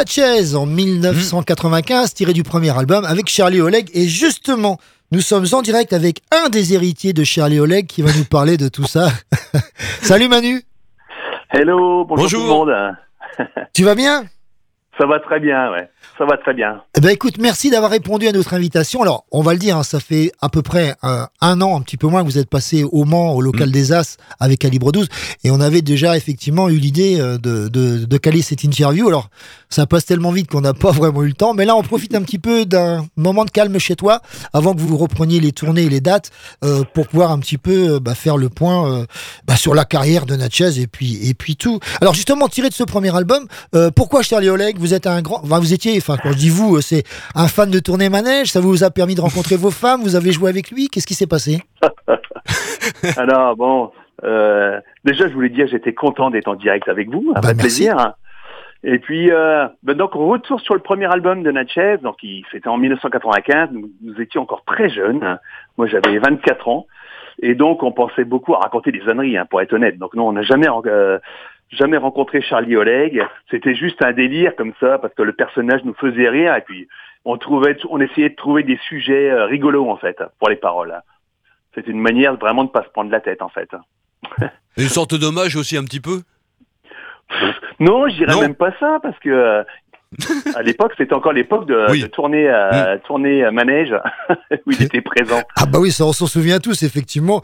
Natchez en 1995, tiré du premier album avec Charlie Oleg. Et justement, nous sommes en direct avec un des héritiers de Charlie Oleg qui va nous parler de tout ça. Salut Manu, Hello, bonjour, Bonjour. tout le monde. tu vas bien? Ça va très bien, ouais. Ça va très bien. Eh ben écoute, merci d'avoir répondu à notre invitation. Alors, on va le dire, hein, ça fait à peu près euh, un an, un petit peu moins, que vous êtes passé au Mans, au local des As, avec Calibre 12, et on avait déjà effectivement eu l'idée euh, de, de, de caler cette interview. Alors, ça passe tellement vite qu'on n'a pas vraiment eu le temps, mais là, on profite un petit peu d'un moment de calme chez toi, avant que vous repreniez les tournées et les dates, euh, pour pouvoir un petit peu euh, bah, faire le point euh, bah, sur la carrière de Natchez et puis et puis tout. Alors justement, tiré de ce premier album, euh, pourquoi Charlie Oleg? Vous êtes un grand, enfin, vous étiez, enfin quand je dis vous, euh, c'est un fan de tournée manège. Ça vous a permis de rencontrer vos femmes. Vous avez joué avec lui. Qu'est-ce qui s'est passé? Alors, bon, euh, déjà, je voulais dire, j'étais content d'être en direct avec vous. Ça Bah, plaisir. Et puis, euh, ben donc, retour sur le premier album de Natchez. Donc, il- c'était en 1995. Nous, nous étions encore très jeunes. Moi, j'avais 24 ans. Et donc, on pensait beaucoup à raconter des âneries, hein, pour être honnête. Donc, nous, on n'a jamais, euh, jamais rencontré Charlie Oleg. C'était juste un délire comme ça, parce que le personnage nous faisait rire. Et puis, on trouvait, on essayait de trouver des sujets euh, rigolos, en fait, pour les paroles. C'est une manière vraiment de pas se prendre la tête, en fait. Une sorte d'hommage aussi un petit peu? Non, je dirais même pas ça, parce que euh, À l'époque, c'était encore l'époque de, de tournée, euh, tournée euh, manège où il était présent. Ah bah oui, ça on s'en souvient tous, effectivement.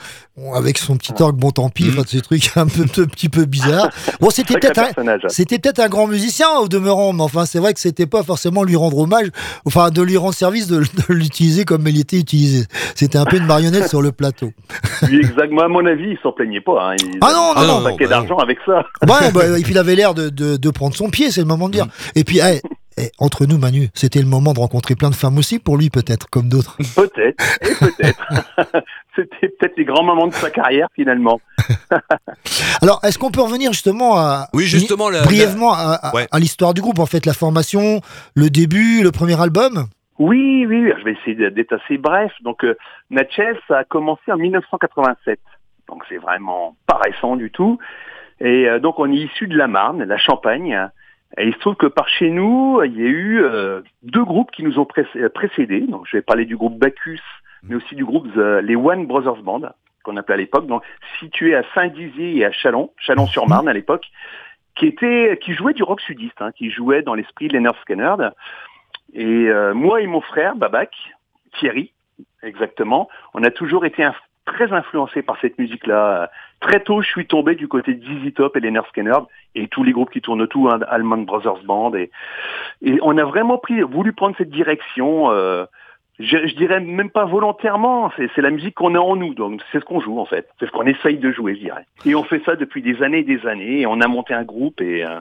Avec son petit orgue, bon tant pis, enfin, ces trucs un peu, un petit peu bizarres. Bon, c'était peut-être un, personnage. c'était peut-être un grand musicien au demeurant, mais enfin, c'est vrai que c'était pas forcément lui rendre hommage, enfin, de lui rendre service de, de l'utiliser comme il était utilisé. C'était un peu une marionnette sur le plateau. Lui, exactement, à mon avis, il s'en plaignait pas. Hein. Il Ah non, non, un paquet ouais. d'argent avec ça. Ouais, bah, et puis il avait l'air de, de, de prendre son pied, c'est le moment de dire. Et puis, eh, eh, entre nous, Manu, c'était le moment de rencontrer plein de femmes aussi pour lui, peut-être, comme d'autres. Peut-être, et peut-être. C'était peut-être les grands moments de sa carrière, finalement. Alors, est-ce qu'on peut revenir justement à. Oui, justement, la- brièvement à, à- Ouais. à l'histoire du groupe, en fait, la formation, le début, le premier album? Oui, oui, oui, je vais essayer d'être assez bref. Donc, euh, Natchez, ça a commencé en 1987. Donc, c'est vraiment pas récent du tout. Et euh, donc, on est issu de la Marne, la Champagne. Et il se trouve que par chez nous, il y a eu euh, deux groupes qui nous ont précé- euh, précédés. Donc, je vais parler du groupe Bacchus, mais aussi du groupe euh, les One Brothers Band, qu'on appelait à l'époque, donc situé à Saint-Dizier et à Chalon, Chalon-sur-Marne à l'époque, qui était, qui jouait du rock sudiste, hein, qui jouait dans l'esprit de Leonard Skinner. Et euh, moi et mon frère, Babac, Thierry, exactement, on a toujours été inf- très influencés par cette musique-là. Très tôt, je suis tombé du côté de ZZ Top et Leonard Skinner et tous les groupes qui tournent autour, hein, Brothers Band. Et, et on a vraiment pris, voulu prendre cette direction. euh, je, dirais même pas volontairement, c'est la musique qu'on a en nous, donc c'est ce qu'on joue en fait, c'est ce qu'on essaye de jouer, je dirais. Et on fait ça depuis des années et des années, et on a monté un groupe et, euh,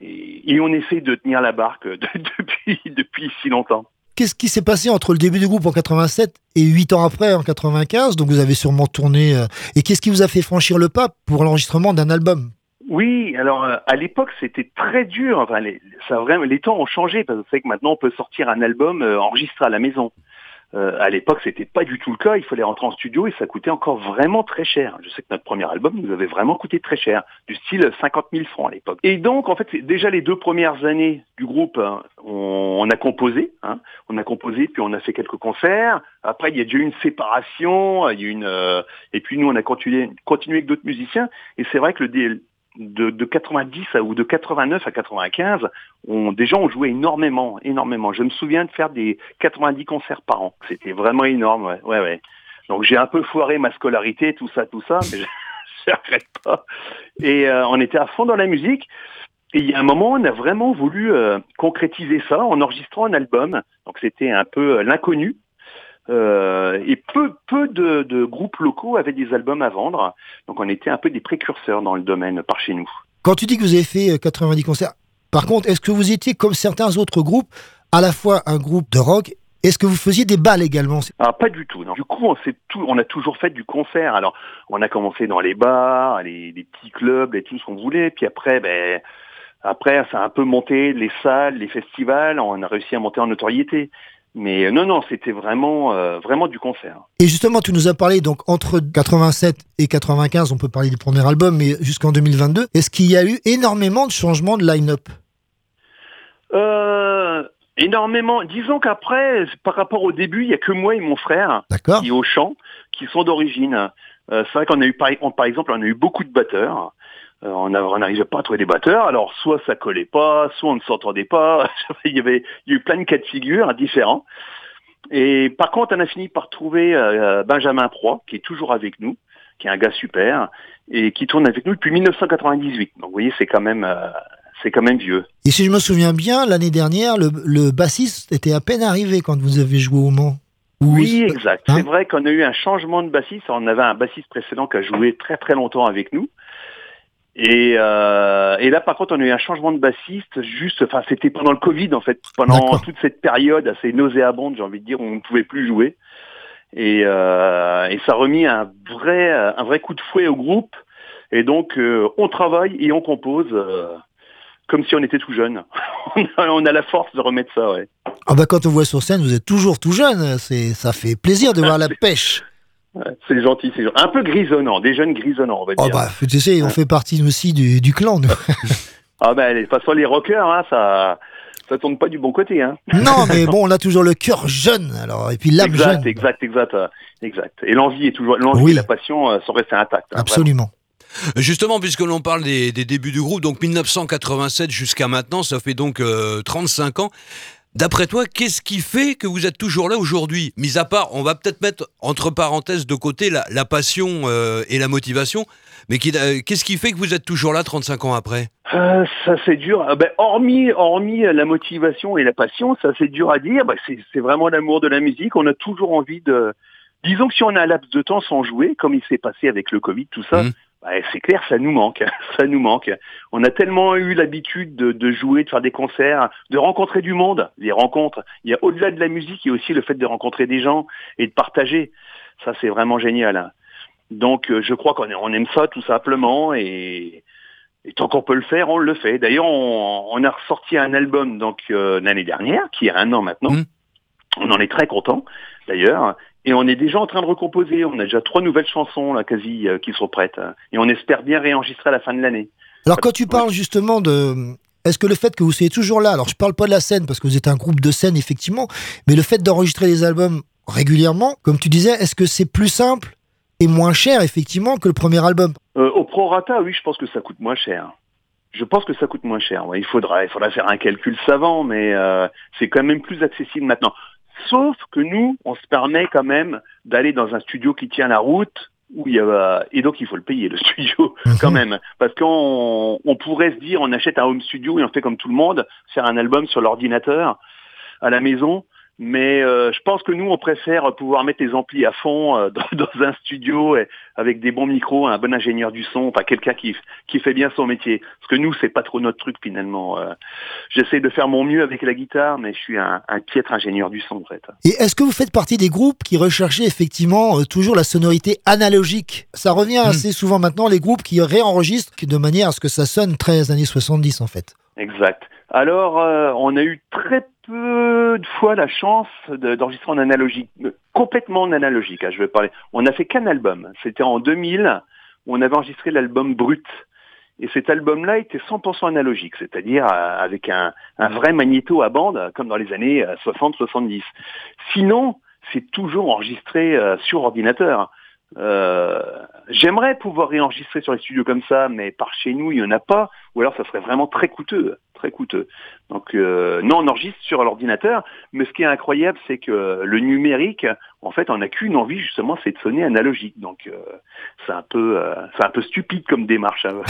et, on essaie de tenir la barque de- depuis, depuis si longtemps. Qu'est-ce qui s'est passé entre le début du groupe en 87 et 8 ans après, en 95 Donc, vous avez sûrement tourné. euh, et qu'est-ce qui vous a fait franchir le pas pour l'enregistrement d'un album? Oui, alors euh, à l'époque c'était très dur. Enfin, les, temps ont changé parce que c'est que maintenant on peut sortir un album euh, enregistré à la maison. Euh, à l'époque c'était pas du tout le cas. Il fallait rentrer en studio et ça coûtait encore vraiment très cher. Je sais que notre premier album nous avait vraiment coûté très cher, du style 50 000 francs à l'époque. Et donc en fait déjà les deux premières années du groupe, hein, on, a composé, hein, on a composé puis on a fait quelques concerts. Après il y a déjà eu une séparation, il y a eu une euh, et puis nous on a continué, continué avec d'autres musiciens. Et c'est vrai que le dé- de, de 90 à, ou de 89 à 95, on, déjà on jouait énormément, énormément. Je me souviens de faire des 90 concerts par an. C'était vraiment énorme, ouais, ouais, ouais. Donc j'ai un peu foiré ma scolarité, tout ça, tout ça, mais je je regrette pas. Et euh, on était à fond dans la musique. Et il y a un moment, on a vraiment voulu euh, concrétiser ça en enregistrant un album. Donc c'était un peu euh, l'inconnu. Euh, et peu, peu de, de groupes locaux avaient des albums à vendre. Donc on était un peu des précurseurs dans le domaine par chez nous. Quand tu dis que vous avez fait euh, 90 concerts, par contre, est-ce que vous étiez comme certains autres groupes, à la fois un groupe de rock Est-ce que vous faisiez des balles également? Ah, pas du tout. Non. Du coup, on, s'est tout, on a toujours fait du concert. Alors, on a commencé dans les bars, les, les petits clubs, et tout ce qu'on voulait. Puis après, ben, après, ça a un peu monté, les salles, les festivals. On a réussi à monter en notoriété. Mais euh, non, non, c'était vraiment, euh, vraiment du concert. Et justement, tu nous as parlé, donc entre 87 et 95, on peut parler du premier album, mais jusqu'en 2022, est-ce qu'il y a eu énormément de changements de line-up? Euh, énormément. Disons qu'après, par rapport au début, il y a que moi et mon frère qui est au chant, qui sont d'origine. Euh, c'est vrai qu'on a eu, par, on- par exemple, on a eu beaucoup de batteurs. Euh, on n'arrivait pas à trouver des batteurs. Alors, soit ça collait pas, soit on ne s'entendait pas. il y avait, il y a eu plein de cas de figure hein, différents. Et par contre, on a fini par trouver euh, Benjamin Proy, qui est toujours avec nous, qui est un gars super, et qui tourne avec nous depuis 1998. Donc, vous voyez, c'est quand même, euh, c'est quand même vieux. Et si je me souviens bien, l'année dernière, le, le bassiste était à peine arrivé quand vous avez joué au Mans. Ou- Oui, exact. Hein c'est vrai qu'on a eu un changement de bassiste. On avait un bassiste précédent qui a joué très très longtemps avec nous. Et, euh, et là, par contre, on a eu un changement de bassiste. Juste, enfin, c'était pendant le Covid, en fait, pendant toute cette période assez nauséabonde, j'ai envie de dire, où on ne pouvait plus jouer. Et, euh, et ça a remis un vrai, un vrai coup de fouet au groupe. Et donc, euh, on travaille et on compose comme si on était tout jeune. on, a, on a la force de remettre ça, ouais. Ah bah quand on voit sur scène, vous êtes toujours tout jeune. C'est, ça fait plaisir de voir la pêche. C'est gentil, c'est gentil. Un peu grisonnant, des jeunes grisonnants, on va Oh dire. bah, tu sais, on fait partie nous aussi du, du clan. nous. Ah ben, de toute façon, les rockers, hein, ça, ça tourne pas du bon côté, hein. non, mais bon, on a toujours le cœur jeune. Alors, et puis l'âme jeune. exact, exact, euh, exact. Et l'envie est toujours, l'envie Oui. et la passion euh, sont restés intactes. hein, Absolument. Justement, puisque l'on parle des, des débuts du groupe, donc 1987 jusqu'à maintenant, ça fait donc euh, 35 ans. D'après toi, qu'est-ce qui fait que vous êtes toujours là aujourd'hui? Mis à part, on va peut-être mettre entre parenthèses de côté la, la passion euh, et la motivation, mais euh, qu'est-ce qui fait que vous êtes toujours là 35 ans après? Euh, ça c'est dur. Ah ben, hormis, hormis la motivation et la passion, ça c'est dur à dire. Bah, c'est c'est vraiment l'amour de la musique. On a toujours envie de. Disons que si on a un laps de temps sans jouer, comme il s'est passé avec le Covid, tout ça, bah, c'est clair, ça nous manque. Ça nous manque. On a tellement eu l'habitude de, de jouer, de faire des concerts, de rencontrer du monde. Les rencontres. Il y a au-delà de la musique, il y a aussi le fait de rencontrer des gens et de partager. Ça c'est vraiment génial. Donc euh, je crois qu'on on aime ça tout simplement et, et tant qu'on peut le faire, on le fait. D'ailleurs, on, on a ressorti un album donc euh, l'année dernière, qui a un an maintenant. On en est très content, d'ailleurs. Et on est déjà en train de recomposer. On a déjà trois nouvelles chansons là, quasi euh, qui sont prêtes. Et on espère bien réenregistrer à la fin de l'année. Alors quand tu parles justement de... Est-ce que le fait que vous soyez toujours là, alors je parle pas de la scène parce que vous êtes un groupe de scène effectivement, mais le fait d'enregistrer des albums régulièrement, comme tu disais, est-ce que c'est plus simple et moins cher effectivement que le premier album? Euh, au prorata, oui, je pense que ça coûte moins cher. Je pense que ça coûte moins cher. Ouais, il faudra, il faudra faire un calcul savant, mais euh, c'est quand même plus accessible maintenant. Sauf que nous, on se permet quand même d'aller dans un studio qui tient la route, où il y a, et donc il faut le payer le studio quand même, parce qu'on on pourrait se dire, on achète un home studio et on fait comme tout le monde, faire un album sur l'ordinateur à la maison. Mais euh, je pense que nous, on préfère pouvoir mettre les amplis à fond euh, dans, dans un studio et avec des bons micros, un bon ingénieur du son, enfin quelqu'un qui, qui fait bien son métier. Parce que nous, c'est pas trop notre truc finalement. Euh, J'essaie de faire mon mieux avec la guitare, mais je suis un, un piètre ingénieur du son en fait. Et est-ce que vous faites partie des groupes qui recherchaient effectivement euh, toujours la sonorité analogique? Ça revient assez souvent maintenant, les groupes qui réenregistrent de manière à ce que ça sonne très années 70 en fait. Exact. Alors, euh, on a eu très peu de fois la chance de- d'enregistrer en analogique, euh, complètement en analogique. hein, je vais parler. On a fait qu'un album. C'était en 2000 où on avait enregistré l'album Brut. Et cet album-là était 100% analogique, c'est-à-dire euh, avec un, un vrai magnéto à bande, comme dans les années euh, 60-70. Sinon, c'est toujours enregistré euh, sur ordinateur. Euh, J'aimerais pouvoir réenregistrer sur les studios comme ça, mais par chez nous, il n'y en a pas, ou alors ça serait vraiment très coûteux, très coûteux. Donc euh, non, on enregistre sur l'ordinateur, mais ce qui est incroyable, c'est que le numérique, en fait, on n'a qu'une envie justement, c'est de sonner analogique. Donc euh, c'est un peu, euh, c'est un peu stupide comme démarche, hein,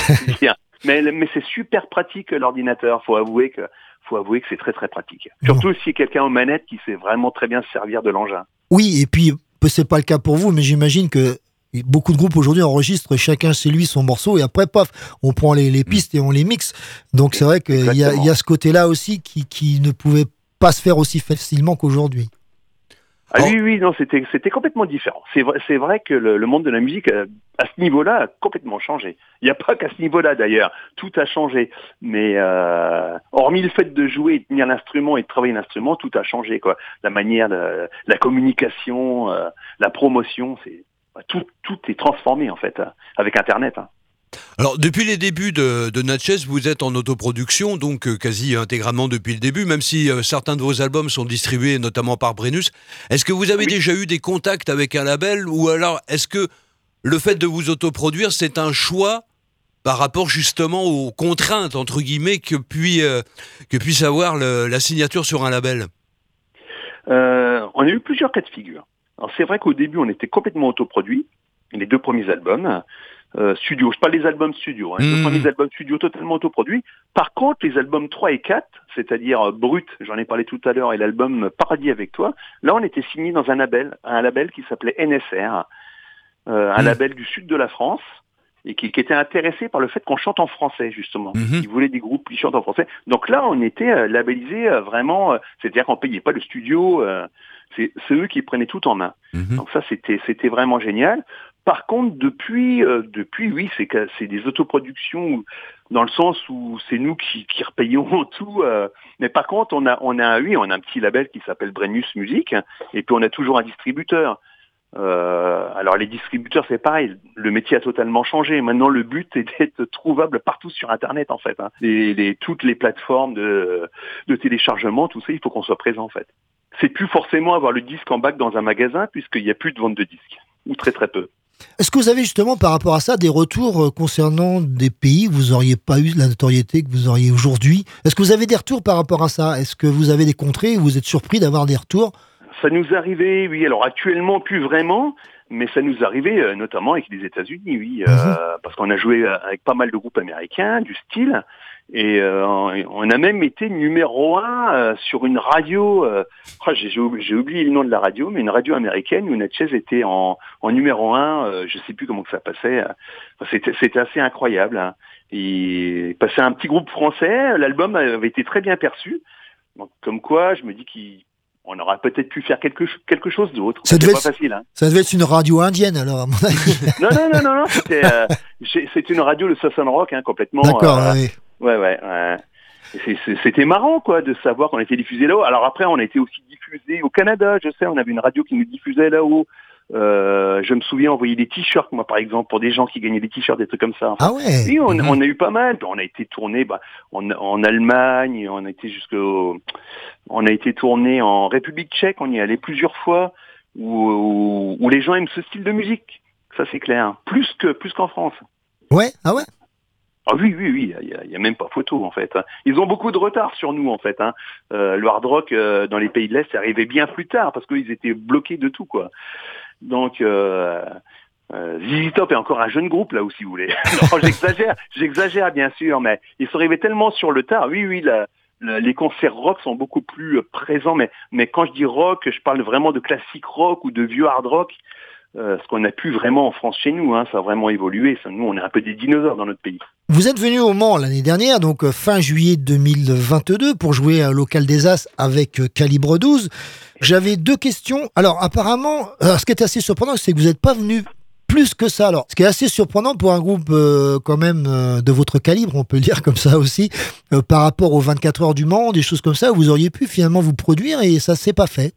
mais mais c'est super pratique l'ordinateur. Faut avouer que, faut avouer que c'est très très pratique. Surtout si quelqu'un aux manettes qui sait vraiment très bien se servir de l'engin. Oui, et puis c'est pas le cas pour vous, mais j'imagine que beaucoup de groupes aujourd'hui enregistrent chacun chez lui son morceau et après, paf, on prend les, les pistes et on les mixe. Donc c'est vrai qu'il y y a ce côté-là aussi qui, qui ne pouvait pas se faire aussi facilement qu'aujourd'hui. Ah oui, oui, non, c'était c'était complètement différent. C'est vrai, c'est vrai que le, le monde de la musique, euh, à ce niveau-là, a complètement changé. Il n'y a pas qu'à ce niveau-là d'ailleurs, tout a changé. Mais euh, hormis le fait de jouer, et de tenir l'instrument et de travailler l'instrument, tout a changé quoi. La manière, de, la communication, euh, la promotion, c'est bah, tout, tout est transformé en fait hein, avec Internet. hein. Alors, depuis les débuts de, de Natchez, vous êtes en autoproduction, donc euh, quasi intégralement depuis le début, même si euh, certains de vos albums sont distribués notamment par Brennus. Est-ce que vous avez déjà eu des contacts avec un label ou alors est-ce que le fait de vous autoproduire, c'est un choix par rapport justement aux contraintes, entre guillemets, que, puis, euh, que puisse avoir le- la signature sur un label? On a eu plusieurs cas de figure. Alors c'est vrai qu'au début, on était complètement autoproduit, les deux premiers albums. Euh, studio, je parle des albums studio, hein, deux premiers albums studio totalement autoproduits. Par contre, les albums 3 et 4, c'est-à-dire euh, Brut, j'en ai parlé tout à l'heure, et l'album Paradis avec toi, là on était signé dans un label, un label qui s'appelait NSR, euh, un label du sud de la France, et qui, qui était intéressé par le fait qu'on chante en français justement. Ils voulaient des groupes qui chantent en français. Donc là, on était euh, labellisé euh, vraiment, euh, c'est-à-dire qu'on payait pas le studio, euh, c'est c'est eux qui prenaient tout en main. Donc ça, c'était c'était vraiment génial. Par contre, depuis, euh, depuis, oui, c'est c'est des autoproductions dans le sens où c'est nous qui, qui repayons tout. euh, mais par contre, on a, on oui, on a un petit label qui s'appelle Brennus Music, et puis on a toujours un distributeur. Euh, alors les distributeurs, c'est pareil. Le métier a totalement changé. Maintenant, le but est d'être trouvable partout sur Internet, en fait. hein. Toutes les plateformes de, de téléchargement, tout ça, il faut qu'on soit présent, en fait. C'est plus forcément avoir le disque en bac dans un magasin, puisqu'il n'y a plus de vente de disques, ou très très peu. Est-ce que vous avez justement par rapport à ça des retours euh, concernant des pays où vous n'auriez pas eu la notoriété que vous auriez aujourd'hui? Est-ce que vous avez des retours par rapport à ça? Est-ce que vous avez des contrées où vous êtes surpris d'avoir des retours? Ça nous arrivait, oui. Alors actuellement, plus vraiment. Mais ça nous arrivait euh, notamment avec les États-Unis, oui, euh, parce qu'on a joué euh, avec pas mal de groupes américains du style, et euh, on a même été numéro un euh, sur une radio. euh, oh, j'ai, oublié le nom de la radio, mais une radio américaine où Natchez était en, en numéro un. je sais plus comment que ça passait. Enfin, c'était, assez incroyable. Hein. Il passait un petit groupe français. L'album avait été très bien perçu. Donc, comme quoi, je me dis qu'on aurait peut-être pu faire quelque, quelque chose d'autre. Ça devait pas être- facile. Hein. Ça devait être une radio indienne alors à mon avis. non, non, non, non, non, c'était, une radio de Southern Rock, hein, complètement. D'accord, oui. Ouais, ouais, ouais. C'était marrant, quoi, de savoir qu'on était diffusé là-haut. Alors après, on a été aussi diffusé au Canada, je sais, on avait une radio qui nous diffusait là-haut. Euh, je me souviens envoyer des t-shirts, moi, par exemple, pour des gens qui gagnaient des t-shirts, des trucs comme ça. Ah ouais Oui, on, Mhm. on a eu pas mal. On a été tourné bah, en, en Allemagne, on a été jusqu'au, on a été tourné en République Tchèque, on y est allé plusieurs fois, où, où, où les gens aiment ce style de musique. Ça, c'est clair. Plus que plus qu'en France. Ouais, ah ouais Ah oui, oui, oui, il y a, même pas photo en fait. hein. Ils ont beaucoup de retard sur nous en fait. Hein. Euh, le hard rock euh, dans les pays de l'Est, c'est arrivé bien plus tard parce qu'ils étaient bloqués de tout quoi. Donc euh, euh, Top est encore un jeune groupe là où si vous voulez. j'exagère, j'exagère bien sûr, mais ils sont arrivés tellement sur le tard. Oui, oui, les concerts rock sont beaucoup plus présents, mais mais quand je dis rock, je parle vraiment de classique rock ou de vieux hard rock. Euh, ce qu'on n'a plus vraiment en France chez nous, hein, ça a vraiment évolué. Nous, on est un peu des dinosaures dans notre pays. Vous êtes venu au Mans l'année dernière, donc euh, fin juillet 2022, pour jouer à Local des As avec euh, Calibre 12. J'avais deux questions. Alors apparemment, ce qui est assez surprenant, c'est que vous n'êtes pas venu plus que ça. Alors, ce qui est assez surprenant pour un groupe quand même de votre calibre, on peut le dire comme ça aussi, par rapport aux 24 heures du Mans, des choses comme ça, vous auriez pu finalement vous produire et ça s'est pas fait.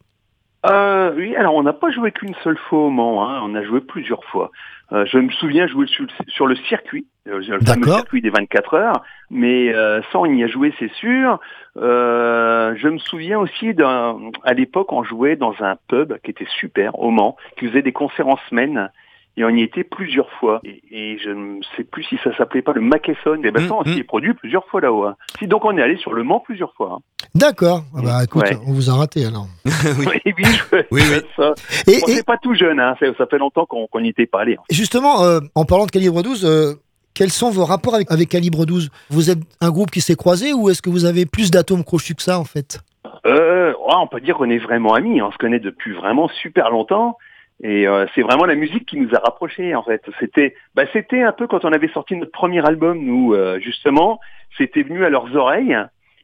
Euh, oui, alors on n'a pas joué qu'une seule fois au Mans, hein, on a joué plusieurs fois. Euh, je me souviens jouer sur, sur le circuit, euh, le fameux circuit des 24 heures, mais euh, ça on y a joué c'est sûr. Euh, je me souviens aussi d'un, à l'époque on jouait dans un pub qui était super au Mans, qui faisait des concerts en semaine. Et on y était plusieurs fois. Et, et je ne sais plus si ça s'appelait pas le Macesson. Mais ben ça, on s'y est produit plusieurs fois là-haut. hein. Si donc on est allé sur le Mans plusieurs fois. hein. D'accord. Ah bah écoute, Ouais. on vous a raté alors. oui, oui, je- Oui, oui. ça. Et- Bon, c'est pas tout jeune, hein. ça, ça fait longtemps qu'on qu'on n'y était pas allé. hein. Et justement, euh, en parlant de Calibre 12, euh, quels sont vos rapports avec, avec Calibre 12 Vous êtes un groupe qui s'est croisé ou est-ce que vous avez plus d'atomes crochus que ça en fait? Euh, ouais, on peut dire qu'on est vraiment amis, on se connaît depuis vraiment super longtemps. Et euh, c'est vraiment la musique qui nous a rapprochés en fait. C'était, bah, c'était un peu quand on avait sorti notre premier album, nous euh, justement, c'était venu à leurs oreilles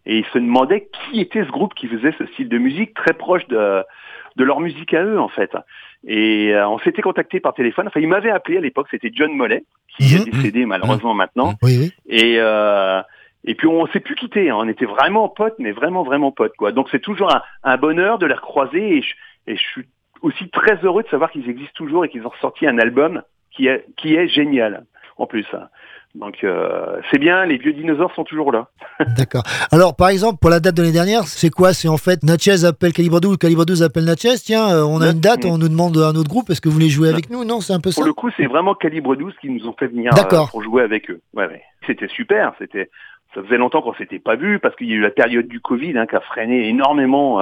et ils se demandaient qui était ce groupe qui faisait ce style de musique très proche de, de leur musique à eux en fait. Et euh, on s'était contacté par téléphone. Enfin, il m'avait appelé à l'époque, c'était John Mollet qui est décédé malheureusement maintenant. Oui, oui. Et euh, et puis on s'est plus quitté. hein. On était vraiment potes, mais vraiment vraiment potes quoi. Donc c'est toujours un, un bonheur de les recroiser et je, et je suis aussi très heureux de savoir qu'ils existent toujours et qu'ils ont sorti un album qui est qui est génial en plus. Donc euh, c'est bien, les vieux dinosaures sont toujours là. D'accord. Alors, par exemple, pour la date de l'année dernière, c'est quoi? C'est en fait Natchez appelle Calibre 12 ou Calibre 12 appelle Natchez. Tiens, euh, on a une date, on nous demande à un autre groupe, est-ce que vous voulez jouer avec nous? Non, c'est un peu ça. Pour le coup, c'est vraiment Calibre 12 qui nous ont fait venir euh, pour jouer avec eux. Ouais, ouais. C'était super. C'était, ça faisait longtemps qu'on s'était pas vu parce qu'il y a eu la période du Covid hein, qui a freiné énormément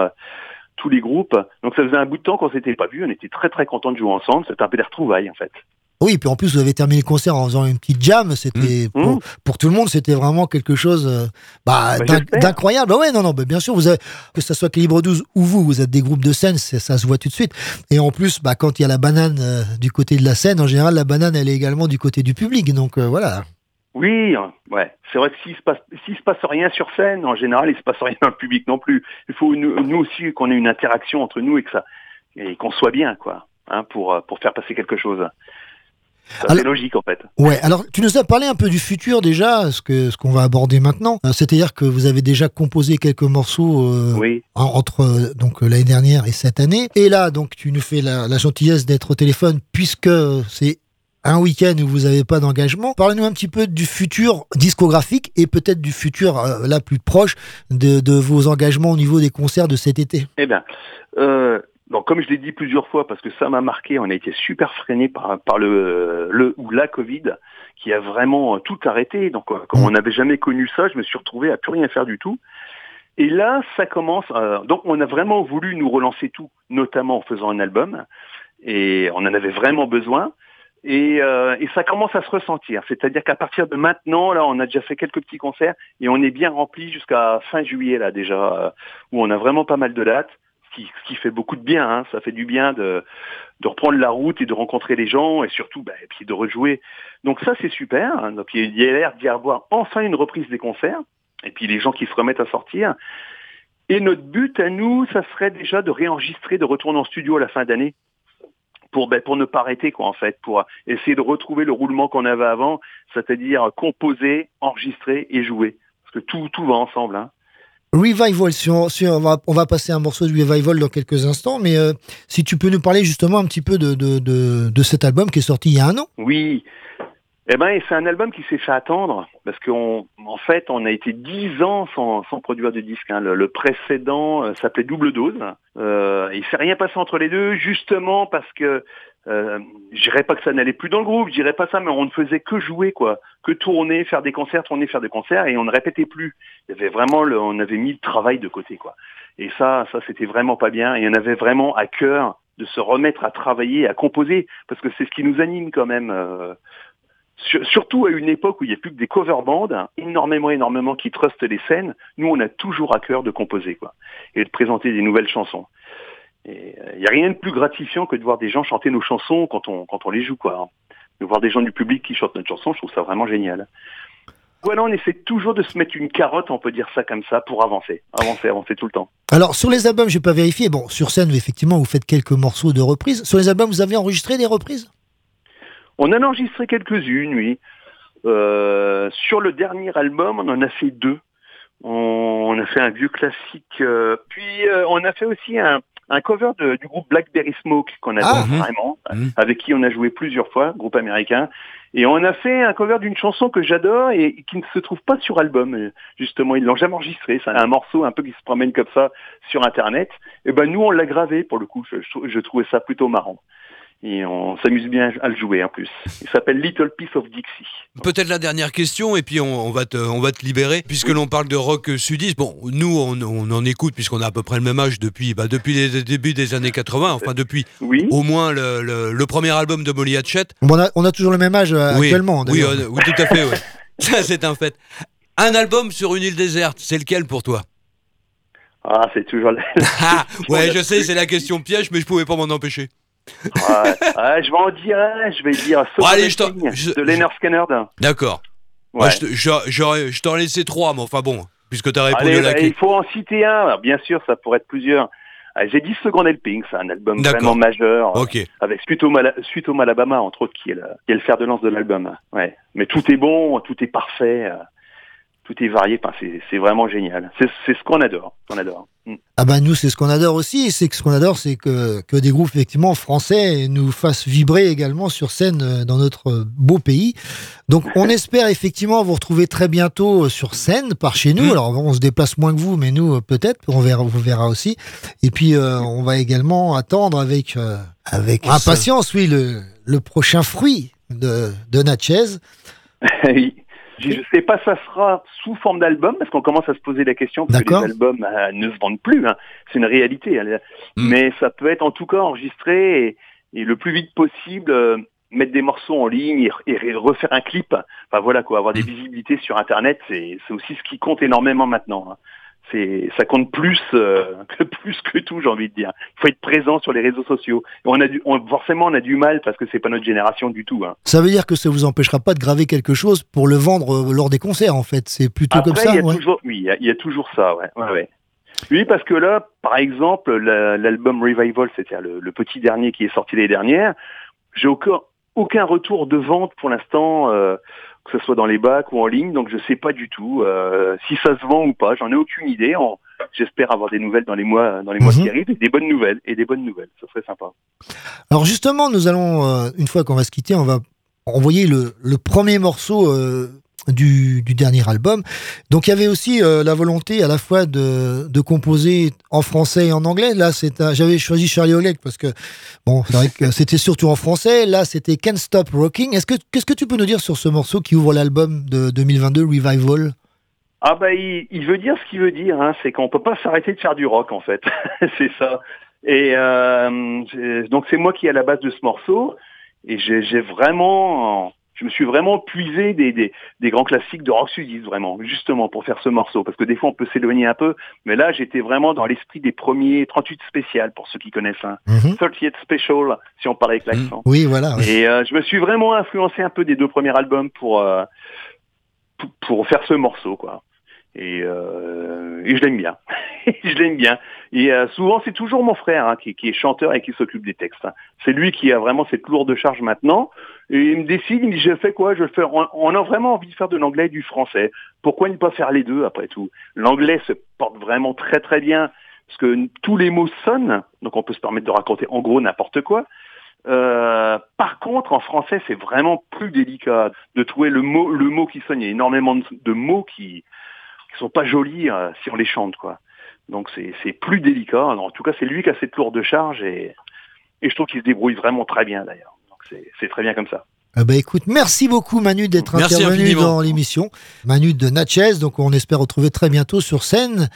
tous les groupes. Donc ça faisait un bout de temps qu'on s'était pas vu. On était très très contents de jouer ensemble. C'était un peu des retrouvailles en fait. Oui, puis en plus, vous avez terminé le concert en faisant une petite jam. C'était Mmh. pour, pour tout le monde, c'était vraiment quelque chose euh, bah, Bah, d'incroyable. Bah ouais, non, non, bah, bien sûr, vous avez, que ce soit Calibre 12 ou vous, vous êtes des groupes de scène, ça se voit tout de suite. Et en plus, bah, quand il y a la banane euh, du côté de la scène, en général, la banane, elle est également du côté du public. Donc euh, voilà. Oui, ouais. C'est vrai que s'il se passe, s'il se passe rien sur scène, en général, il se passe rien dans le public non plus. Il faut nous, nous aussi qu'on ait une interaction entre nous et que ça, et qu'on soit bien, quoi, hein, pour pour faire passer quelque chose. C'est logique en fait. Ouais, alors tu nous as parlé un peu du futur déjà, ce que ce qu'on va aborder maintenant. Euh, C'est-à-dire que vous avez déjà composé quelques morceaux euh, Oui. en- entre euh, donc l'année dernière et cette année. Et là, donc tu nous fais la, la gentillesse d'être au téléphone puisque c'est un week-end où vous n'avez pas d'engagement. Parlez-nous un petit peu du futur discographique et peut-être du futur euh, là plus proche de, de vos engagements au niveau des concerts de cet été. Eh bien, euh, donc comme je l'ai dit plusieurs fois, parce que ça m'a marqué, on a été super freiné par, par le, le ou la Covid, qui a vraiment tout arrêté. Donc euh, comme on n'avait jamais connu ça, je me suis retrouvé à plus rien faire du tout. Et là, ça commence. euh, donc on a vraiment voulu nous relancer tout, notamment en faisant un album, et on en avait vraiment besoin. Et, euh, et ça commence à se ressentir. C'est-à-dire qu'à partir de maintenant, là, on a déjà fait quelques petits concerts et on est bien rempli jusqu'à fin juillet là déjà, euh, où on a vraiment pas mal de dates, qui, ce qui fait beaucoup de bien. Hein. Ça fait du bien de, reprendre la route et de rencontrer les gens et surtout, bah, et puis de rejouer. Donc ça, c'est super. hein. Donc il y a l'air d'y avoir enfin une reprise des concerts et puis les gens qui se remettent à sortir. Et notre but à nous, ça serait déjà de réenregistrer, de retourner en studio à la fin d'année pour ben, pour ne pas arrêter quoi en fait, pour essayer de retrouver le roulement qu'on avait avant, c'est-à-dire composer, enregistrer et jouer, parce que tout tout va ensemble. Hein. Revival, on, va, passer un morceau de Revival dans quelques instants, mais euh, si tu peux nous parler justement un petit peu de, de cet album qui est sorti il y a un an. Oui. Eh ben, c'est un album qui s'est fait attendre parce qu'en en fait, on a été dix ans sans, sans produire de disque. hein. Le, le précédent euh, s'appelait Double Dose. Euh, il s'est rien passé entre les deux, justement parce que euh, je dirais pas que ça n'allait plus dans le groupe, je dirais pas ça, mais on ne faisait que jouer, quoi, que tourner, faire des concerts, tourner, faire des concerts, et on ne répétait plus. Il y avait vraiment, le, on avait mis le travail de côté, quoi. Et ça, ça c'était vraiment pas bien. Et on avait vraiment à cœur de se remettre à travailler, à composer, parce que c'est ce qui nous anime quand même. euh, sur- surtout à une époque où il n'y a plus que des cover bands, hein, énormément, énormément qui trustent les scènes. Nous, on a toujours à cœur de composer, quoi, et de présenter des nouvelles chansons. Euh, il n'y a rien de plus gratifiant que de voir des gens chanter nos chansons quand on quand on les joue, quoi. De voir des gens du public qui chantent notre chanson, je trouve ça vraiment génial. Voilà, on essaie toujours de se mettre une carotte, on peut dire ça comme ça, pour avancer, avancer, avancer tout le temps. Alors, sur les albums, j'ai pas vérifié. Bon, sur scène, effectivement, vous faites quelques morceaux de reprises. Sur les albums, vous avez enregistré des reprises? On en a enregistré quelques-unes, oui. Euh, sur le dernier album, on en a fait deux. On, a fait un vieux classique. euh, puis euh, on a fait aussi un, un cover de- du groupe Blackberry Smoke qu'on adore Ah, mhm. vraiment, avec qui on a joué plusieurs fois, groupe américain. Et on a fait un cover d'une chanson que j'adore et qui ne se trouve pas sur album. Justement, ils l'ont jamais enregistré. C'est un morceau un peu qui se promène comme ça sur Internet. Et ben nous, on l'a gravé pour le coup. Je trouvais ça plutôt marrant. Et on s'amuse bien à le jouer en plus. Il s'appelle Little Piece of Dixie. Peut-être la dernière question, et puis on, on va, te, on va te libérer, puisque l'on parle de rock sudiste. Bon, nous, on, on en écoute, puisqu'on a à peu près le même âge depuis, bah, depuis les débuts des années 80, enfin depuis au moins le, le- le premier album de Molly Hatchet. Bon, on, a, on a toujours le même âge euh, Oui, actuellement. oui, d'ailleurs. euh, oui, tout à fait, ouais. Ça, c'est un fait. Un album sur une île déserte, c'est lequel pour toi? Ah, c'est toujours la... Ah, ouais, je sais, c'est la question piège, mais je pouvais pas m'en empêcher. Ouais. Je vais en dire un, je vais dire allez, je de Leonard. D'accord. Ouais. Je t'en laissé trois, mais enfin bon, puisque t'as répondu Allez, à la bah, il faut en citer un. Alors, bien sûr, ça pourrait être plusieurs. Ah, J'ai dit Second Helping, c'est un album vraiment majeur. euh, Ok. Avec Sweet Home, Ala- Sweet Home Alabama, entre autres, qui est, le, qui est le fer de lance de l'album. Ouais. Mais tout est bon, tout est parfait, euh, tout est varié. Enfin, c'est vraiment génial. C'est ce qu'on adore. qu'on adore. Mm. Ah bah nous c'est ce qu'on adore aussi, c'est que ce qu'on adore c'est que, que des groupes effectivement français nous fassent vibrer également sur scène euh, dans notre beau pays. Donc on espère effectivement vous retrouver très bientôt euh, sur scène par chez nous. Alors on se déplace moins que vous, mais nous euh, peut-être, on verra, on verra aussi. Et puis euh, on va également attendre avec euh, avec impatience, oui, le, le prochain fruit de, de Natchez. oui. Je ne sais pas, ça sera sous forme d'album, parce qu'on commence à se poser la question, parce que les albums euh, ne se vendent plus, hein. c'est une réalité. hein. Hmm. Mais ça peut être en tout cas enregistré et, et le plus vite possible euh, mettre des morceaux en ligne et, et refaire un clip. Enfin voilà quoi, avoir des Hmm. visibilités sur Internet, c'est c'est aussi ce qui compte énormément maintenant. hein. C'est ça compte plus euh, que plus que tout, j'ai envie de dire. Il faut être présent sur les réseaux sociaux. On a du, on- forcément, on a du mal parce que c'est pas notre génération du tout. hein. Ça veut dire que ça vous empêchera pas de graver quelque chose pour le vendre euh, lors des concerts en fait. C'est plutôt Après, comme ça. il y a ouais. toujours, oui, il y a, il y a toujours ça, ouais, ouais, ouais. Oui, parce que là, par exemple, la- l'album Revival, le, le petit dernier qui est sorti l'année dernière. J'ai aucun, aucun retour de vente pour l'instant, euh, que ce soit dans les bacs ou en ligne, donc je sais pas du tout euh, si ça se vend ou pas. J'en ai aucune idée. En- J'espère avoir des nouvelles dans les mois, dans les mois Mhm. qui arrivent, et des bonnes nouvelles, et des bonnes nouvelles. Ça serait sympa. Alors justement, nous allons, euh, une fois qu'on va se quitter, on va envoyer le, le premier morceau euh, du, du dernier album. Donc il y avait aussi euh, la volonté à la fois de, de composer en français et en anglais. Là, c'est j'avais choisi Charlie Oleg parce que bon, c'était surtout en français. Là, c'était Can't Stop Rocking. Est-ce que qu'est-ce que tu peux nous dire sur ce morceau qui ouvre l'album de 2022 Revival? Ah bah il, il veut dire ce qu'il veut dire, hein, c'est qu'on peut pas s'arrêter de faire du rock en fait, c'est ça. Et euh, donc c'est moi qui est à la base de ce morceau et j'ai vraiment, je me suis vraiment puisé des, des, des grands classiques de rock sudiste vraiment, justement pour faire ce morceau, parce que des fois on peut s'éloigner un peu, mais là j'étais vraiment dans l'esprit des premiers 38 spécial pour ceux qui connaissent, hein. 38 Special si on parlait avec l'accent. Oui, voilà. oui. Et euh, je me suis vraiment influencé un peu des deux premiers albums pour euh, pour, pour faire ce morceau, quoi. Et, euh, et je l'aime bien. je l'aime bien. Et euh, souvent, c'est toujours mon frère hein, qui, est chanteur et qui s'occupe des textes. hein. C'est lui qui a vraiment cette lourde charge maintenant. Et il me décide, il me dit, je fais quoi? Je fais. On, a vraiment envie de faire de l'anglais et du français. Pourquoi ne pas faire les deux après tout? L'anglais se porte vraiment très très bien parce que tous les mots sonnent, donc on peut se permettre de raconter en gros n'importe quoi. Euh, par contre, en français, c'est vraiment plus délicat de trouver le mot, le mot qui sonne. Il y a énormément de, de mots qui qui sont pas jolis euh, si on les chante, quoi. Donc c'est c'est plus délicat. Alors, en tout cas, c'est lui qui a cette lourde charge et et je trouve qu'il se débrouille vraiment très bien d'ailleurs. Donc c'est c'est très bien comme ça. Ah bah écoute, merci beaucoup Manu d'être intervenu infiniment. dans l'émission. Manu de Natchez, donc on espère retrouver très bientôt sur scène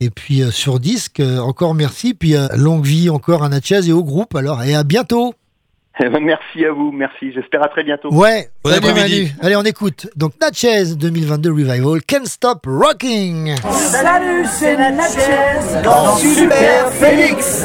et puis euh, sur disque. Euh, encore merci, puis euh, longue vie encore à Natchez et au groupe. Alors et à bientôt. Eh ben, merci à vous, merci. J'espère à très bientôt. Ouais. Bon salut après-midi. Manu. Allez, on écoute. Donc Natchez 2022 Revival, Can't Stop Rocking. Salut, c'est Natchez dans Super Félix.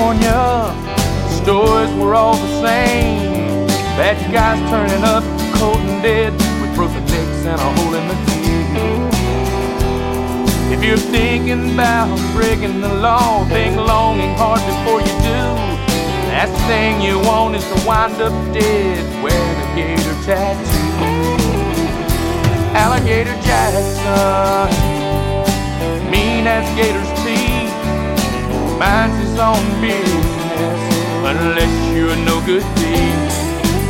California, stories were all the same. Bad guys turning up cold and dead with broken necks and a hole in the head. If you're thinking about breaking the law, think long and hard before you do. Last thing you want is to wind up dead wearing a gator tattoo. Alligator Jackson, mean as gator's minds his own business unless you're no good thief.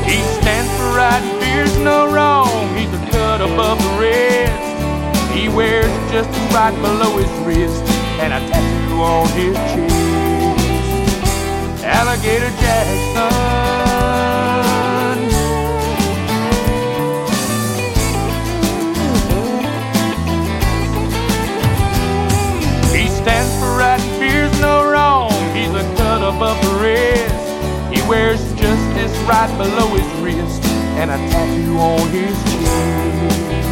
He stands for right and fears no wrong. He's a cut above the rest. He wears just right below his wrist and a tattoo on his chest. Alligator Jackson. Above the rest. He wears justice right below his wrist and a tattoo on his chest.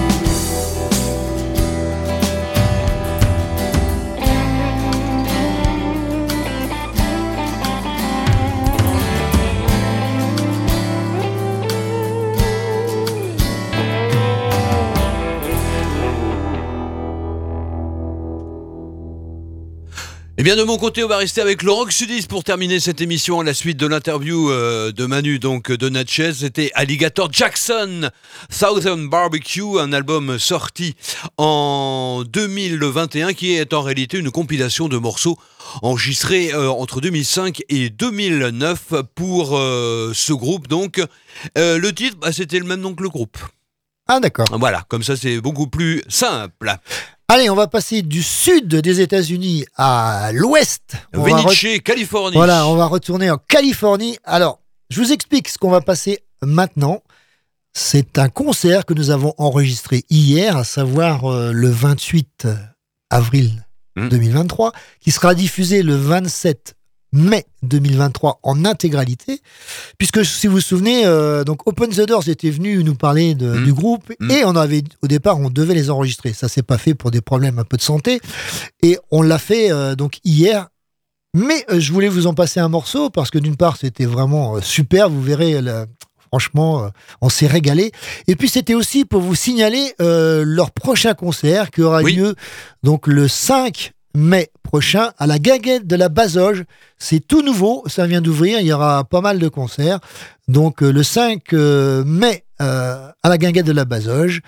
Eh bien, de mon côté, on va rester avec Rock Sudiste pour terminer cette émission à la suite de l'interview euh, de Manu, donc de Natchez. C'était Alligator Jackson, Southern Barbecue, un album sorti en 2021 qui est en réalité une compilation de morceaux enregistrés euh, entre 2005 et 2009 pour euh, ce groupe. Donc, le titre, bah, c'était le même nom que le groupe. Ah, d'accord. Voilà, comme ça, c'est beaucoup plus simple. Allez, on va passer du sud des États-Unis à l'ouest. On va Venice, Californie. Voilà, on va retourner en Californie. Alors, je vous explique ce qu'on va passer maintenant. C'est un concert que nous avons enregistré hier, à savoir euh, le 28 avril 2023, qui sera diffusé le 27 mai 2023 en intégralité, puisque si vous vous souvenez, euh, donc Open the Doors était venu nous parler de- du groupe et on avait au départ on devait les enregistrer. Ça s'est pas fait pour des problèmes un peu de santé et on l'a fait euh, donc hier mais euh, je voulais vous en passer un morceau parce que d'une part, c'était vraiment super. Vous verrez, la- franchement, euh, on s'est régalé. Et puis, c'était aussi pour vous signaler euh, leur prochain concert qui aura lieu donc le 5 mai prochain à la Gaguette de la Bazoge. C'est tout nouveau, ça vient d'ouvrir. Il y aura pas mal de concerts. Donc, euh, le 5 euh, mai euh, à la Guinguette de la Bazoge.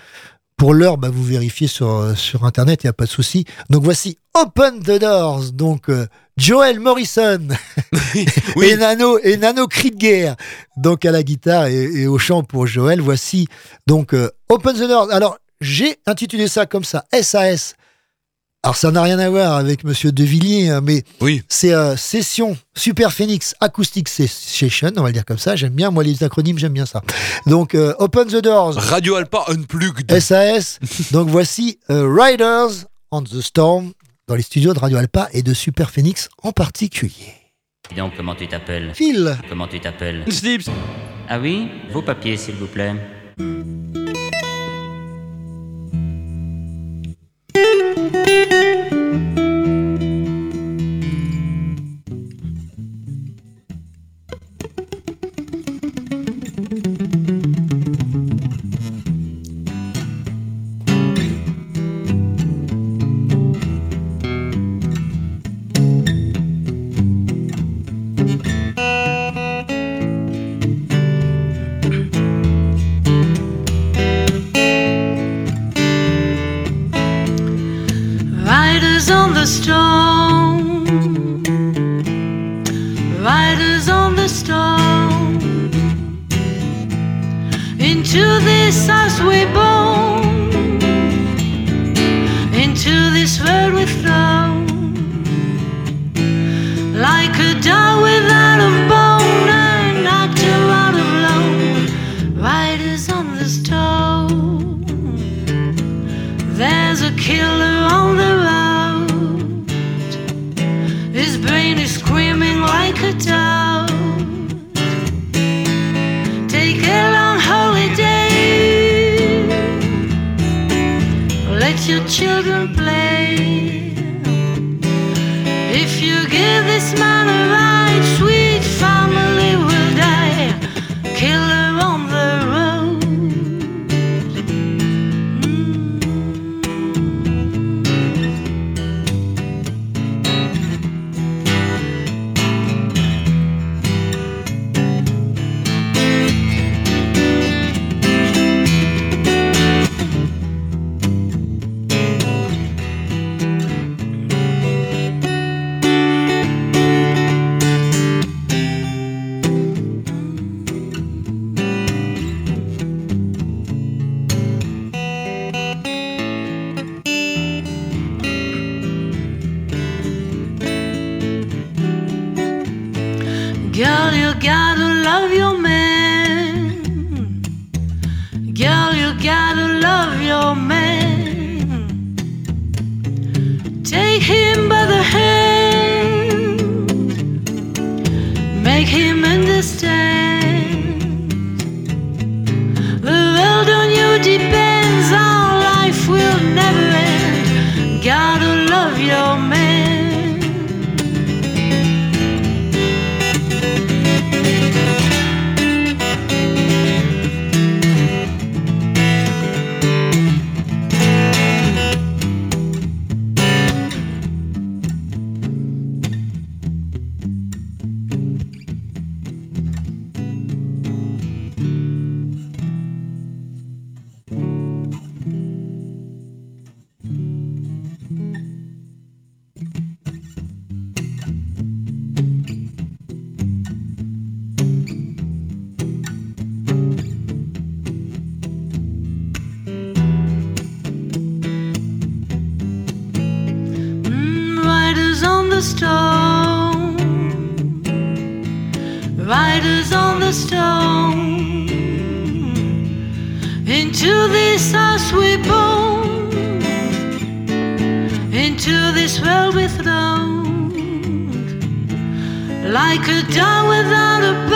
Pour l'heure, bah, vous vérifiez sur, sur Internet, il n'y a pas de souci. Donc voici Open the Doors, donc Joel Morrison et, Nano, et Nano Cri de guerre, donc à la guitare et, et au chant pour Joel. Voici donc Open the Doors. Alors, j'ai intitulé ça comme ça, SAS. Alors ça n'a rien à voir avec Monsieur De Villiers, hein, mais oui. c'est euh, Session Super Phoenix Acoustic Session, on va le dire comme ça. J'aime bien, moi les acronymes, j'aime bien ça. Donc euh, Open the Doors, Radio Alpa Unplugged, SAS. donc voici euh, Riders on the Storm dans les studios de Radio Alpa et de Super Phoenix en particulier. Donc, comment tu t'appelles Phil. Comment tu t'appelles Slips. Ah oui, vos papiers s'il vous plaît. Thank you. stone. Riders on the stone. Into this house we born. Into this world we thrown. Like a dog without a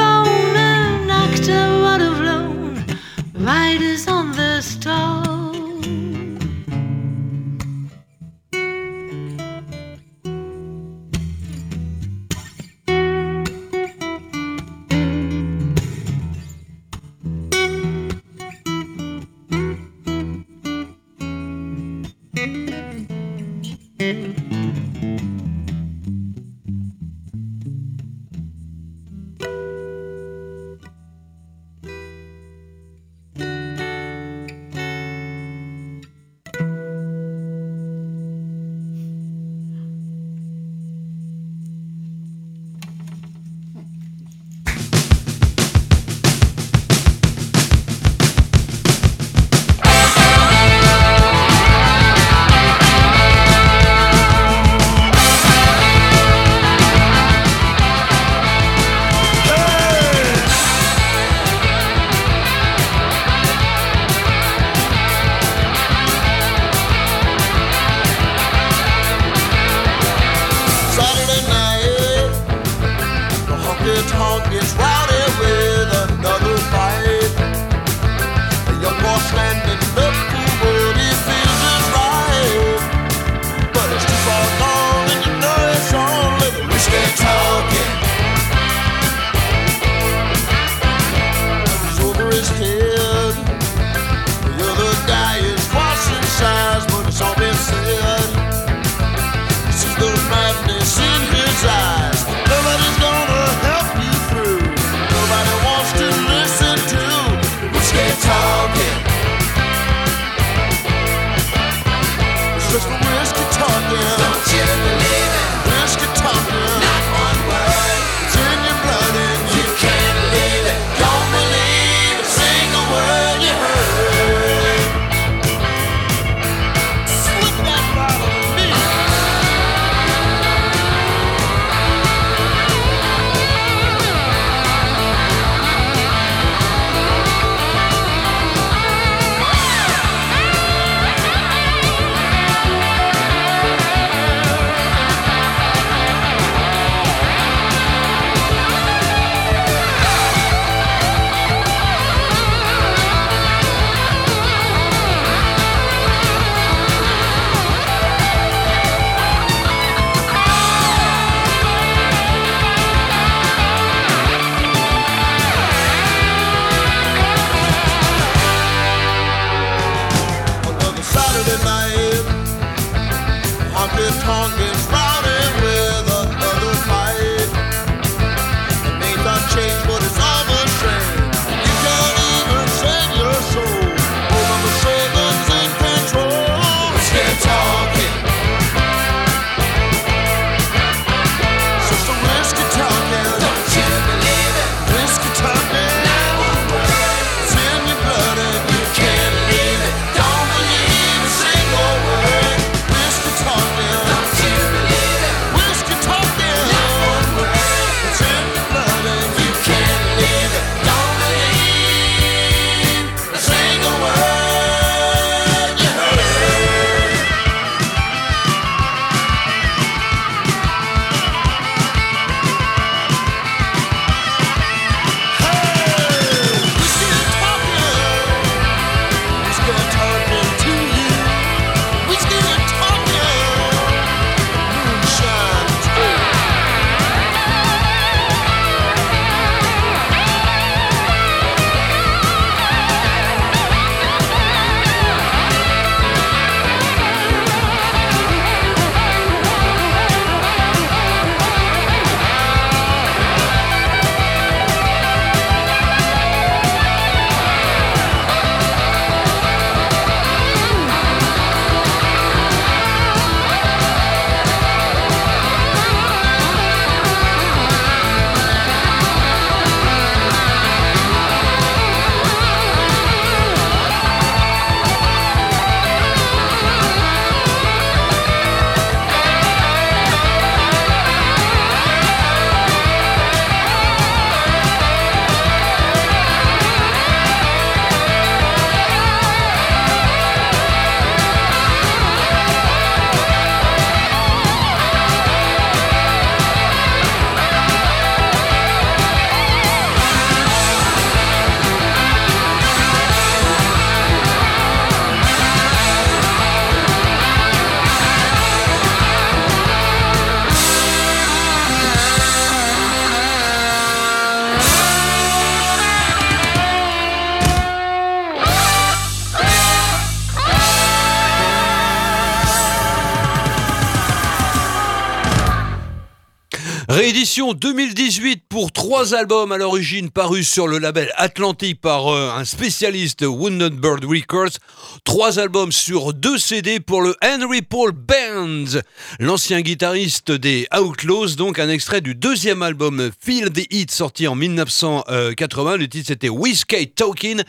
Réédition 2018 pour trois albums à l'origine parus sur le label Atlantic par euh, un spécialiste Wounded Bird Records. Trois albums sur deux CD pour le Henry Paul Bands, l'ancien guitariste des Outlaws. Donc un extrait du deuxième album Feel the Heat sorti en 1980. Le titre c'était Whiskey Talking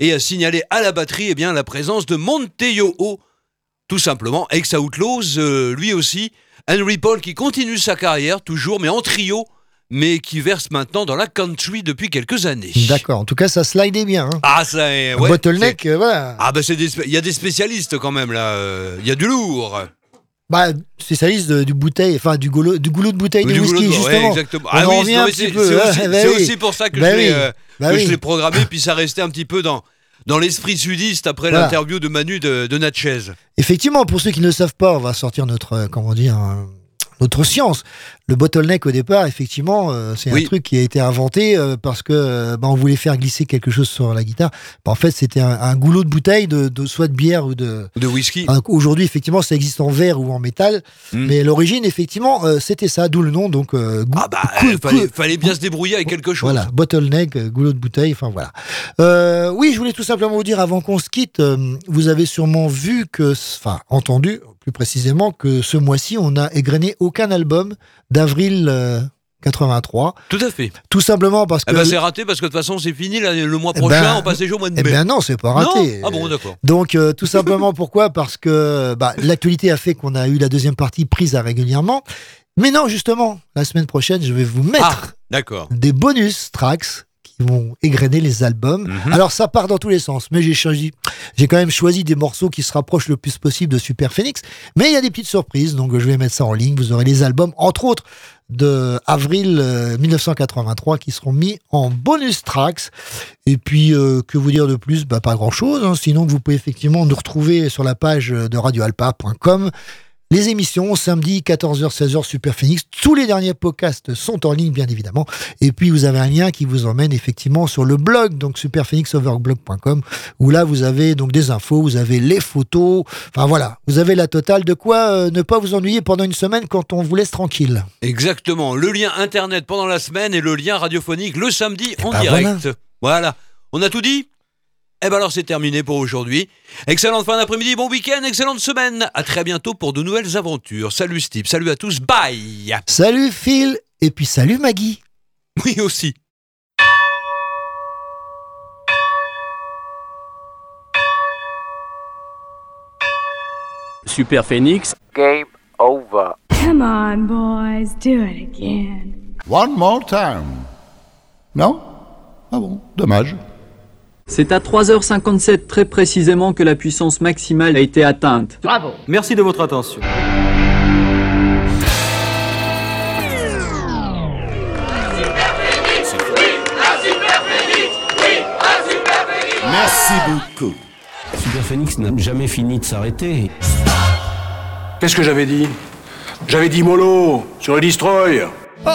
et a signalé à la batterie eh bien, la présence de Monteyo O, tout simplement, ex-Outlaws, euh, lui aussi. Henry Paul qui continue sa carrière, toujours, mais en trio, mais qui verse maintenant dans la country depuis quelques années. D'accord. En tout cas, ça slidait bien. hein. Ah, ça est. Un ouais, bottleneck, euh, voilà. Ah, bah, des il y a des spécialistes quand même, là. euh, Il y a du lourd. Bah, spécialiste de- du bouteille, enfin du goulot, du goulot de bouteille Du de goulot whisky, de- justement. On Ah oui, c'est hein, aussi, bah oui. aussi pour ça que Bah je l'ai euh, Bah l'ai programmé, puis ça restait un petit peu dans, dans l'esprit sudiste après Voilà. l'interview de Manu de, de Natchez. Effectivement, pour ceux qui ne savent pas, on va sortir notre, euh, comment dire, notre science. Le bottleneck au départ, effectivement, euh, c'est Oui. un truc qui a été inventé euh, parce que euh, bah, on voulait faire glisser quelque chose sur la guitare. Bah, en fait, c'était un, un goulot de bouteille de, de soit de bière ou de De whisky. Aujourd'hui, effectivement, ça existe en verre ou en métal, Hmm. mais à l'origine, effectivement, euh, c'était ça, d'où le nom. Donc, euh, Ah bah, fallait, bien se débrouiller avec quelque chose. voilà, bottleneck, goulot de bouteille, enfin voilà. Euh, oui, je voulais tout simplement vous dire avant qu'on se quitte, vous avez sûrement vu que, enfin entendu plus précisément, que ce mois-ci, on n'a égrené aucun album d'avril euh, 83. Tout à fait. Tout simplement parce que. Eh ben, c'est raté parce que de toute façon, c'est fini. là, le mois Eh prochain, ben, on passe déjà au mois de eh mai. ben non, c'est pas raté. Non ah bon, d'accord. Donc, euh, tout simplement pourquoi? Parce que bah, l'actualité a fait qu'on a eu la deuxième partie prise à régulièrement. Mais non, justement, la semaine prochaine, je vais vous mettre Ah, des bonus tracks qui vont égrener les albums. Mhm. Alors ça part dans tous les sens, mais j'ai choisi, j'ai quand même choisi des morceaux qui se rapprochent le plus possible de Super Phoenix. Mais il y a des petites surprises, donc je vais mettre ça en ligne. Vous aurez les albums, entre autres de avril euh, 1983 qui seront mis en bonus tracks. Et puis, euh, que vous dire de plus? Bah, Pas grand-chose. hein. Sinon, vous pouvez effectivement nous retrouver sur la page de radioalpa.com. Les émissions, samedi 14h, 16h, Super Phoenix. Tous les derniers podcasts sont en ligne, bien évidemment. Et puis, vous avez un lien qui vous emmène effectivement sur le blog, donc superphoenixoverblog.com, où là, vous avez donc des infos, vous avez les photos. Enfin, voilà. Vous avez la totale de quoi euh, ne pas vous ennuyer pendant une semaine quand on vous laisse tranquille. Exactement. Le lien internet pendant la semaine et le lien radiophonique le samedi en ben direct. Voilà. On a tout dit? Eh ben alors c'est terminé pour aujourd'hui. Excellente fin d'après-midi, bon week-end, excellente semaine. À très bientôt pour de nouvelles aventures. Salut Steve, salut à tous, bye Salut Phil, et puis salut Maggie. Oui aussi. Super Phoenix. Game over. Come on, boys, do it again. One more time. Non? Ah bon, dommage. C'est à 3h57 très précisément que la puissance maximale a été atteinte. Bravo. Merci de votre attention. Merci beaucoup. Super Phoenix n'a jamais fini de s'arrêter. Qu'est-ce que j'avais dit? J'avais dit mollo sur le destroy. Oh,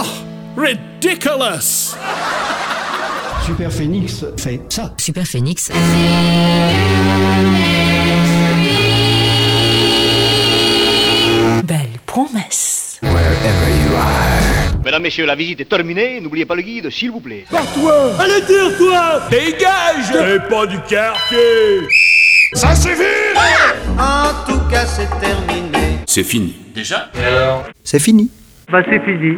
ridiculous! Super Phoenix fait ça. Super Phoenix. Belle promesse. Mesdames, messieurs, la visite est terminée. N'oubliez pas le guide, s'il vous plaît. Toi! Allez, tire-toi! Dégage! T'es pas du quartier! Ça suffit! En tout cas, c'est terminé. C'est fini. Déjà? C'est fini. Bah c'est fini.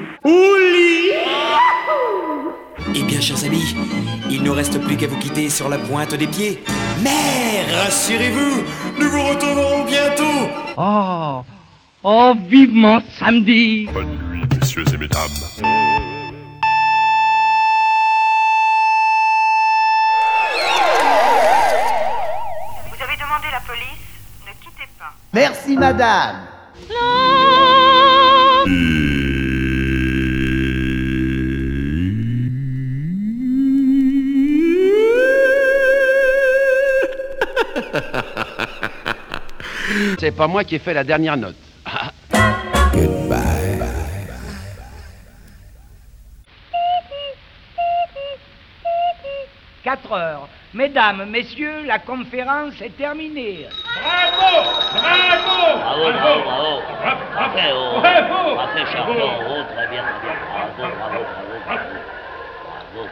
Eh bien, chers amis, il ne reste plus qu'à vous quitter sur la pointe des pieds. Mais rassurez-vous, nous vous retrouverons bientôt. Oh, oh, vivement samedi. Bonne nuit, messieurs et mesdames. Vous avez C'est pas moi qui ai fait la dernière note. 4 heures. Mesdames, messieurs, la conférence est terminée. Bravo Bravo Bravo, bravo, bravo. Parfait, oh. Bravo. Oh, très bien, très bien. Bravo, bravo, bravo, bravo. Bravo.